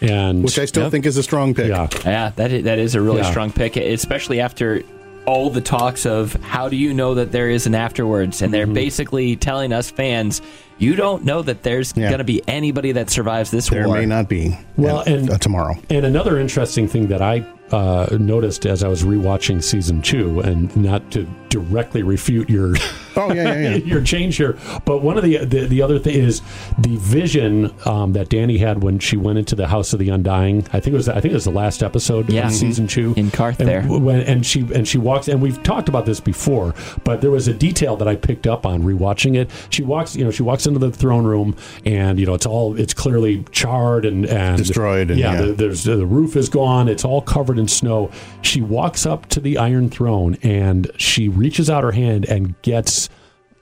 C: and
D: Which I still
E: Yep.
D: think is a strong pick.
C: yeah
E: Yeah, that is, that is a really
C: Yeah.
E: strong pick, especially after all the talks of how do you know that there is an afterwards, and they're basically telling us fans, you don't know that there's
D: Yeah.
E: going to be anybody that survives this
D: There
E: war.
D: There may not be.
C: Well,
D: uh,
C: and-
D: uh, tomorrow.
C: And another interesting thing that I uh, noticed as I was rewatching season two, and not to directly refute your
D: Oh yeah, yeah, yeah. [LAUGHS]
C: your change here, but one of the the, the other thing is the vision um, that Dany had when she went into the House of the Undying. I think it was I think it was the last episode
E: Yeah.
C: of season two
E: In Qarth
C: and,
E: there.
C: When, and she and she walks, and we've talked about this before, but there was a detail that I picked up on rewatching it. She walks, you know, she walks into the throne room, and you know, it's all it's clearly charred and and
D: Destroyed and-
C: yeah,
D: yeah.
C: the- there's the roof is gone. It's all covered in snow. She walks up to the Iron Throne and she reaches out her hand and gets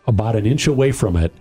C: about an inch away from it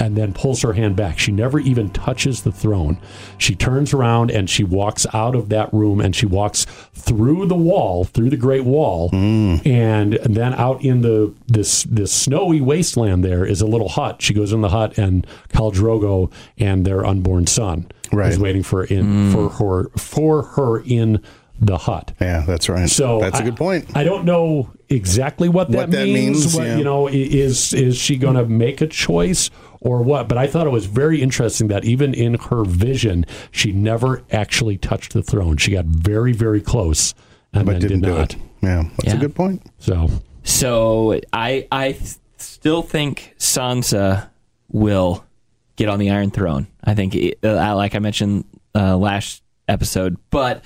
C: and then pulls her hand back. She never even touches the throne. She turns around and she walks out of that room and she walks through the wall, through the Great Wall, mm. and then out in the this this snowy wasteland. There is a little hut. She goes in the hut, and Khal Drogo and their unborn son
D: Right.
C: is waiting for in for mm. her for her in the hut.
D: Yeah, that's right.
C: So
D: that's a
C: I-
D: good point.
C: I don't know exactly what that
D: What that
C: means.
D: means,
C: what,
D: yeah.
C: You know, is is she going to make a choice or what? But I thought it was very interesting that even in her vision, she never actually touched the throne. She got very very close and
D: but
C: then
D: didn't
C: did
D: do
C: not.
D: it. Yeah, that's
E: Yeah.
D: a good point.
C: So
E: So I I th- still think Sansa will get on the Iron Throne. I think, it, uh, like I mentioned uh, last episode, but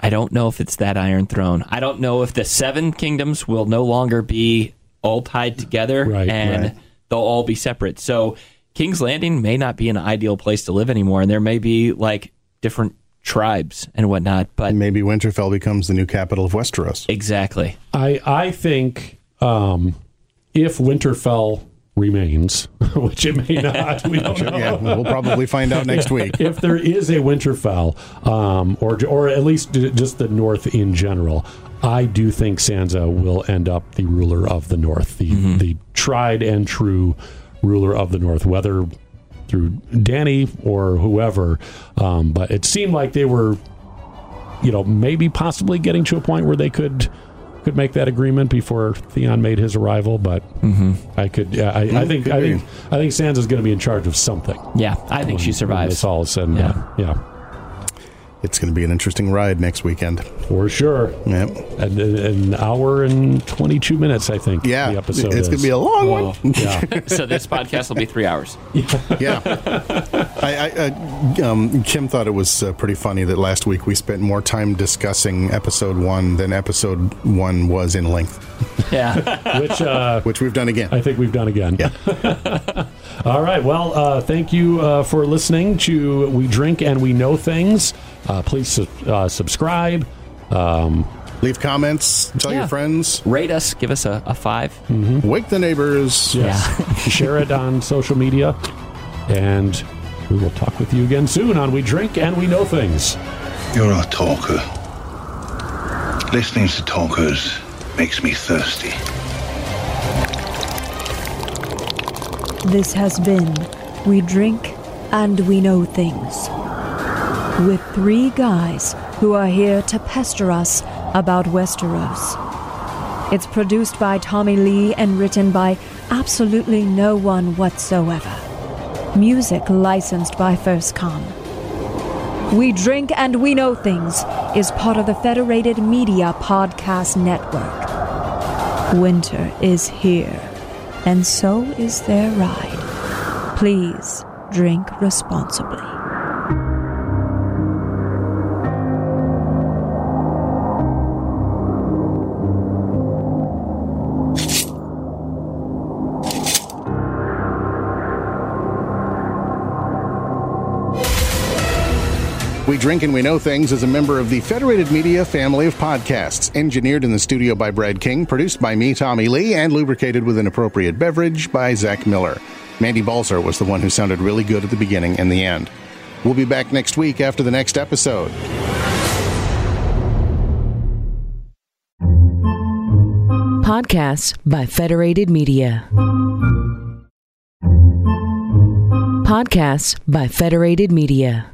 E: I don't know if it's that Iron Throne. I don't know if the Seven Kingdoms will no longer be all tied together
C: Right,
E: and
D: right.
E: they'll all be separate. So King's Landing may not be an ideal place to live anymore, and there may be like different tribes and whatnot. But
D: And maybe Winterfell becomes the new capital of Westeros.
E: exactly,
C: I I think um, if Winterfell remains, [LAUGHS] which it may not, we don't know.
D: Yeah, we'll probably find out next week.
C: if there is a Winterfell, um, or or at least just the North in general, I do think Sansa will end up the ruler of the North, the the tried and true ruler of the North, whether through Dany or whoever. Um, but it seemed like they were, you know, maybe possibly getting to a point where they could. Could make that agreement before Theon made his arrival, but mm-hmm. I could. Yeah, I, I mm-hmm. think. I think. I think Sansa's going to be in charge of something.
E: yeah, I think she
C: when
E: survives.
C: this all is said and
E: Yeah.
C: done. Yeah,
D: It's going to be an interesting ride next weekend.
C: for sure.
D: Yep.
C: And, and an hour and 22 minutes, I think.
D: Yeah,
C: the episode
D: it's going to be a long
C: Oh,
D: one.
C: yeah. [LAUGHS]
E: so this podcast will be three hours.
D: Yeah. I, I, uh, um, Kim thought it was uh, pretty funny that last week we spent more time discussing episode one than episode one was in length, [LAUGHS]
E: Yeah.
C: Which uh,
D: which we've done again.
C: I think we've done again.
D: Yeah. [LAUGHS]
C: All right. Well, uh, thank you uh, for listening to We Drink and We Know Things. Uh, please su- uh, subscribe. Um,
D: Leave comments, tell
E: Yeah.
D: your friends,
E: Rate us. Give us a, a five.
D: wake the neighbors.
C: yes. [LAUGHS] Share it on social media. And we will talk with you again soon on We Drink and We Know Things.
A: You're a talker. Listening to talkers makes me thirsty.
B: This has been We Drink and We Know Things. With three guys who are here to pester us about Westeros. It's produced by Tommy Lee and written by absolutely no one whatsoever. Music licensed by First Con. We Drink and We Know Things is part of the Federated Media Podcast Network. Winter is here, and so is their ride. Please drink responsibly.
D: We Drink and We Know Things is a member of the Federated Media family of podcasts. Engineered in the studio by Brad King, produced by me, Tommy Lee, and lubricated with an appropriate beverage by Zach Miller. Mandy Balzer was the one who sounded really good at the beginning and the end. We'll be back next week after the next episode.
F: Podcasts by Federated Media. Podcasts by Federated Media.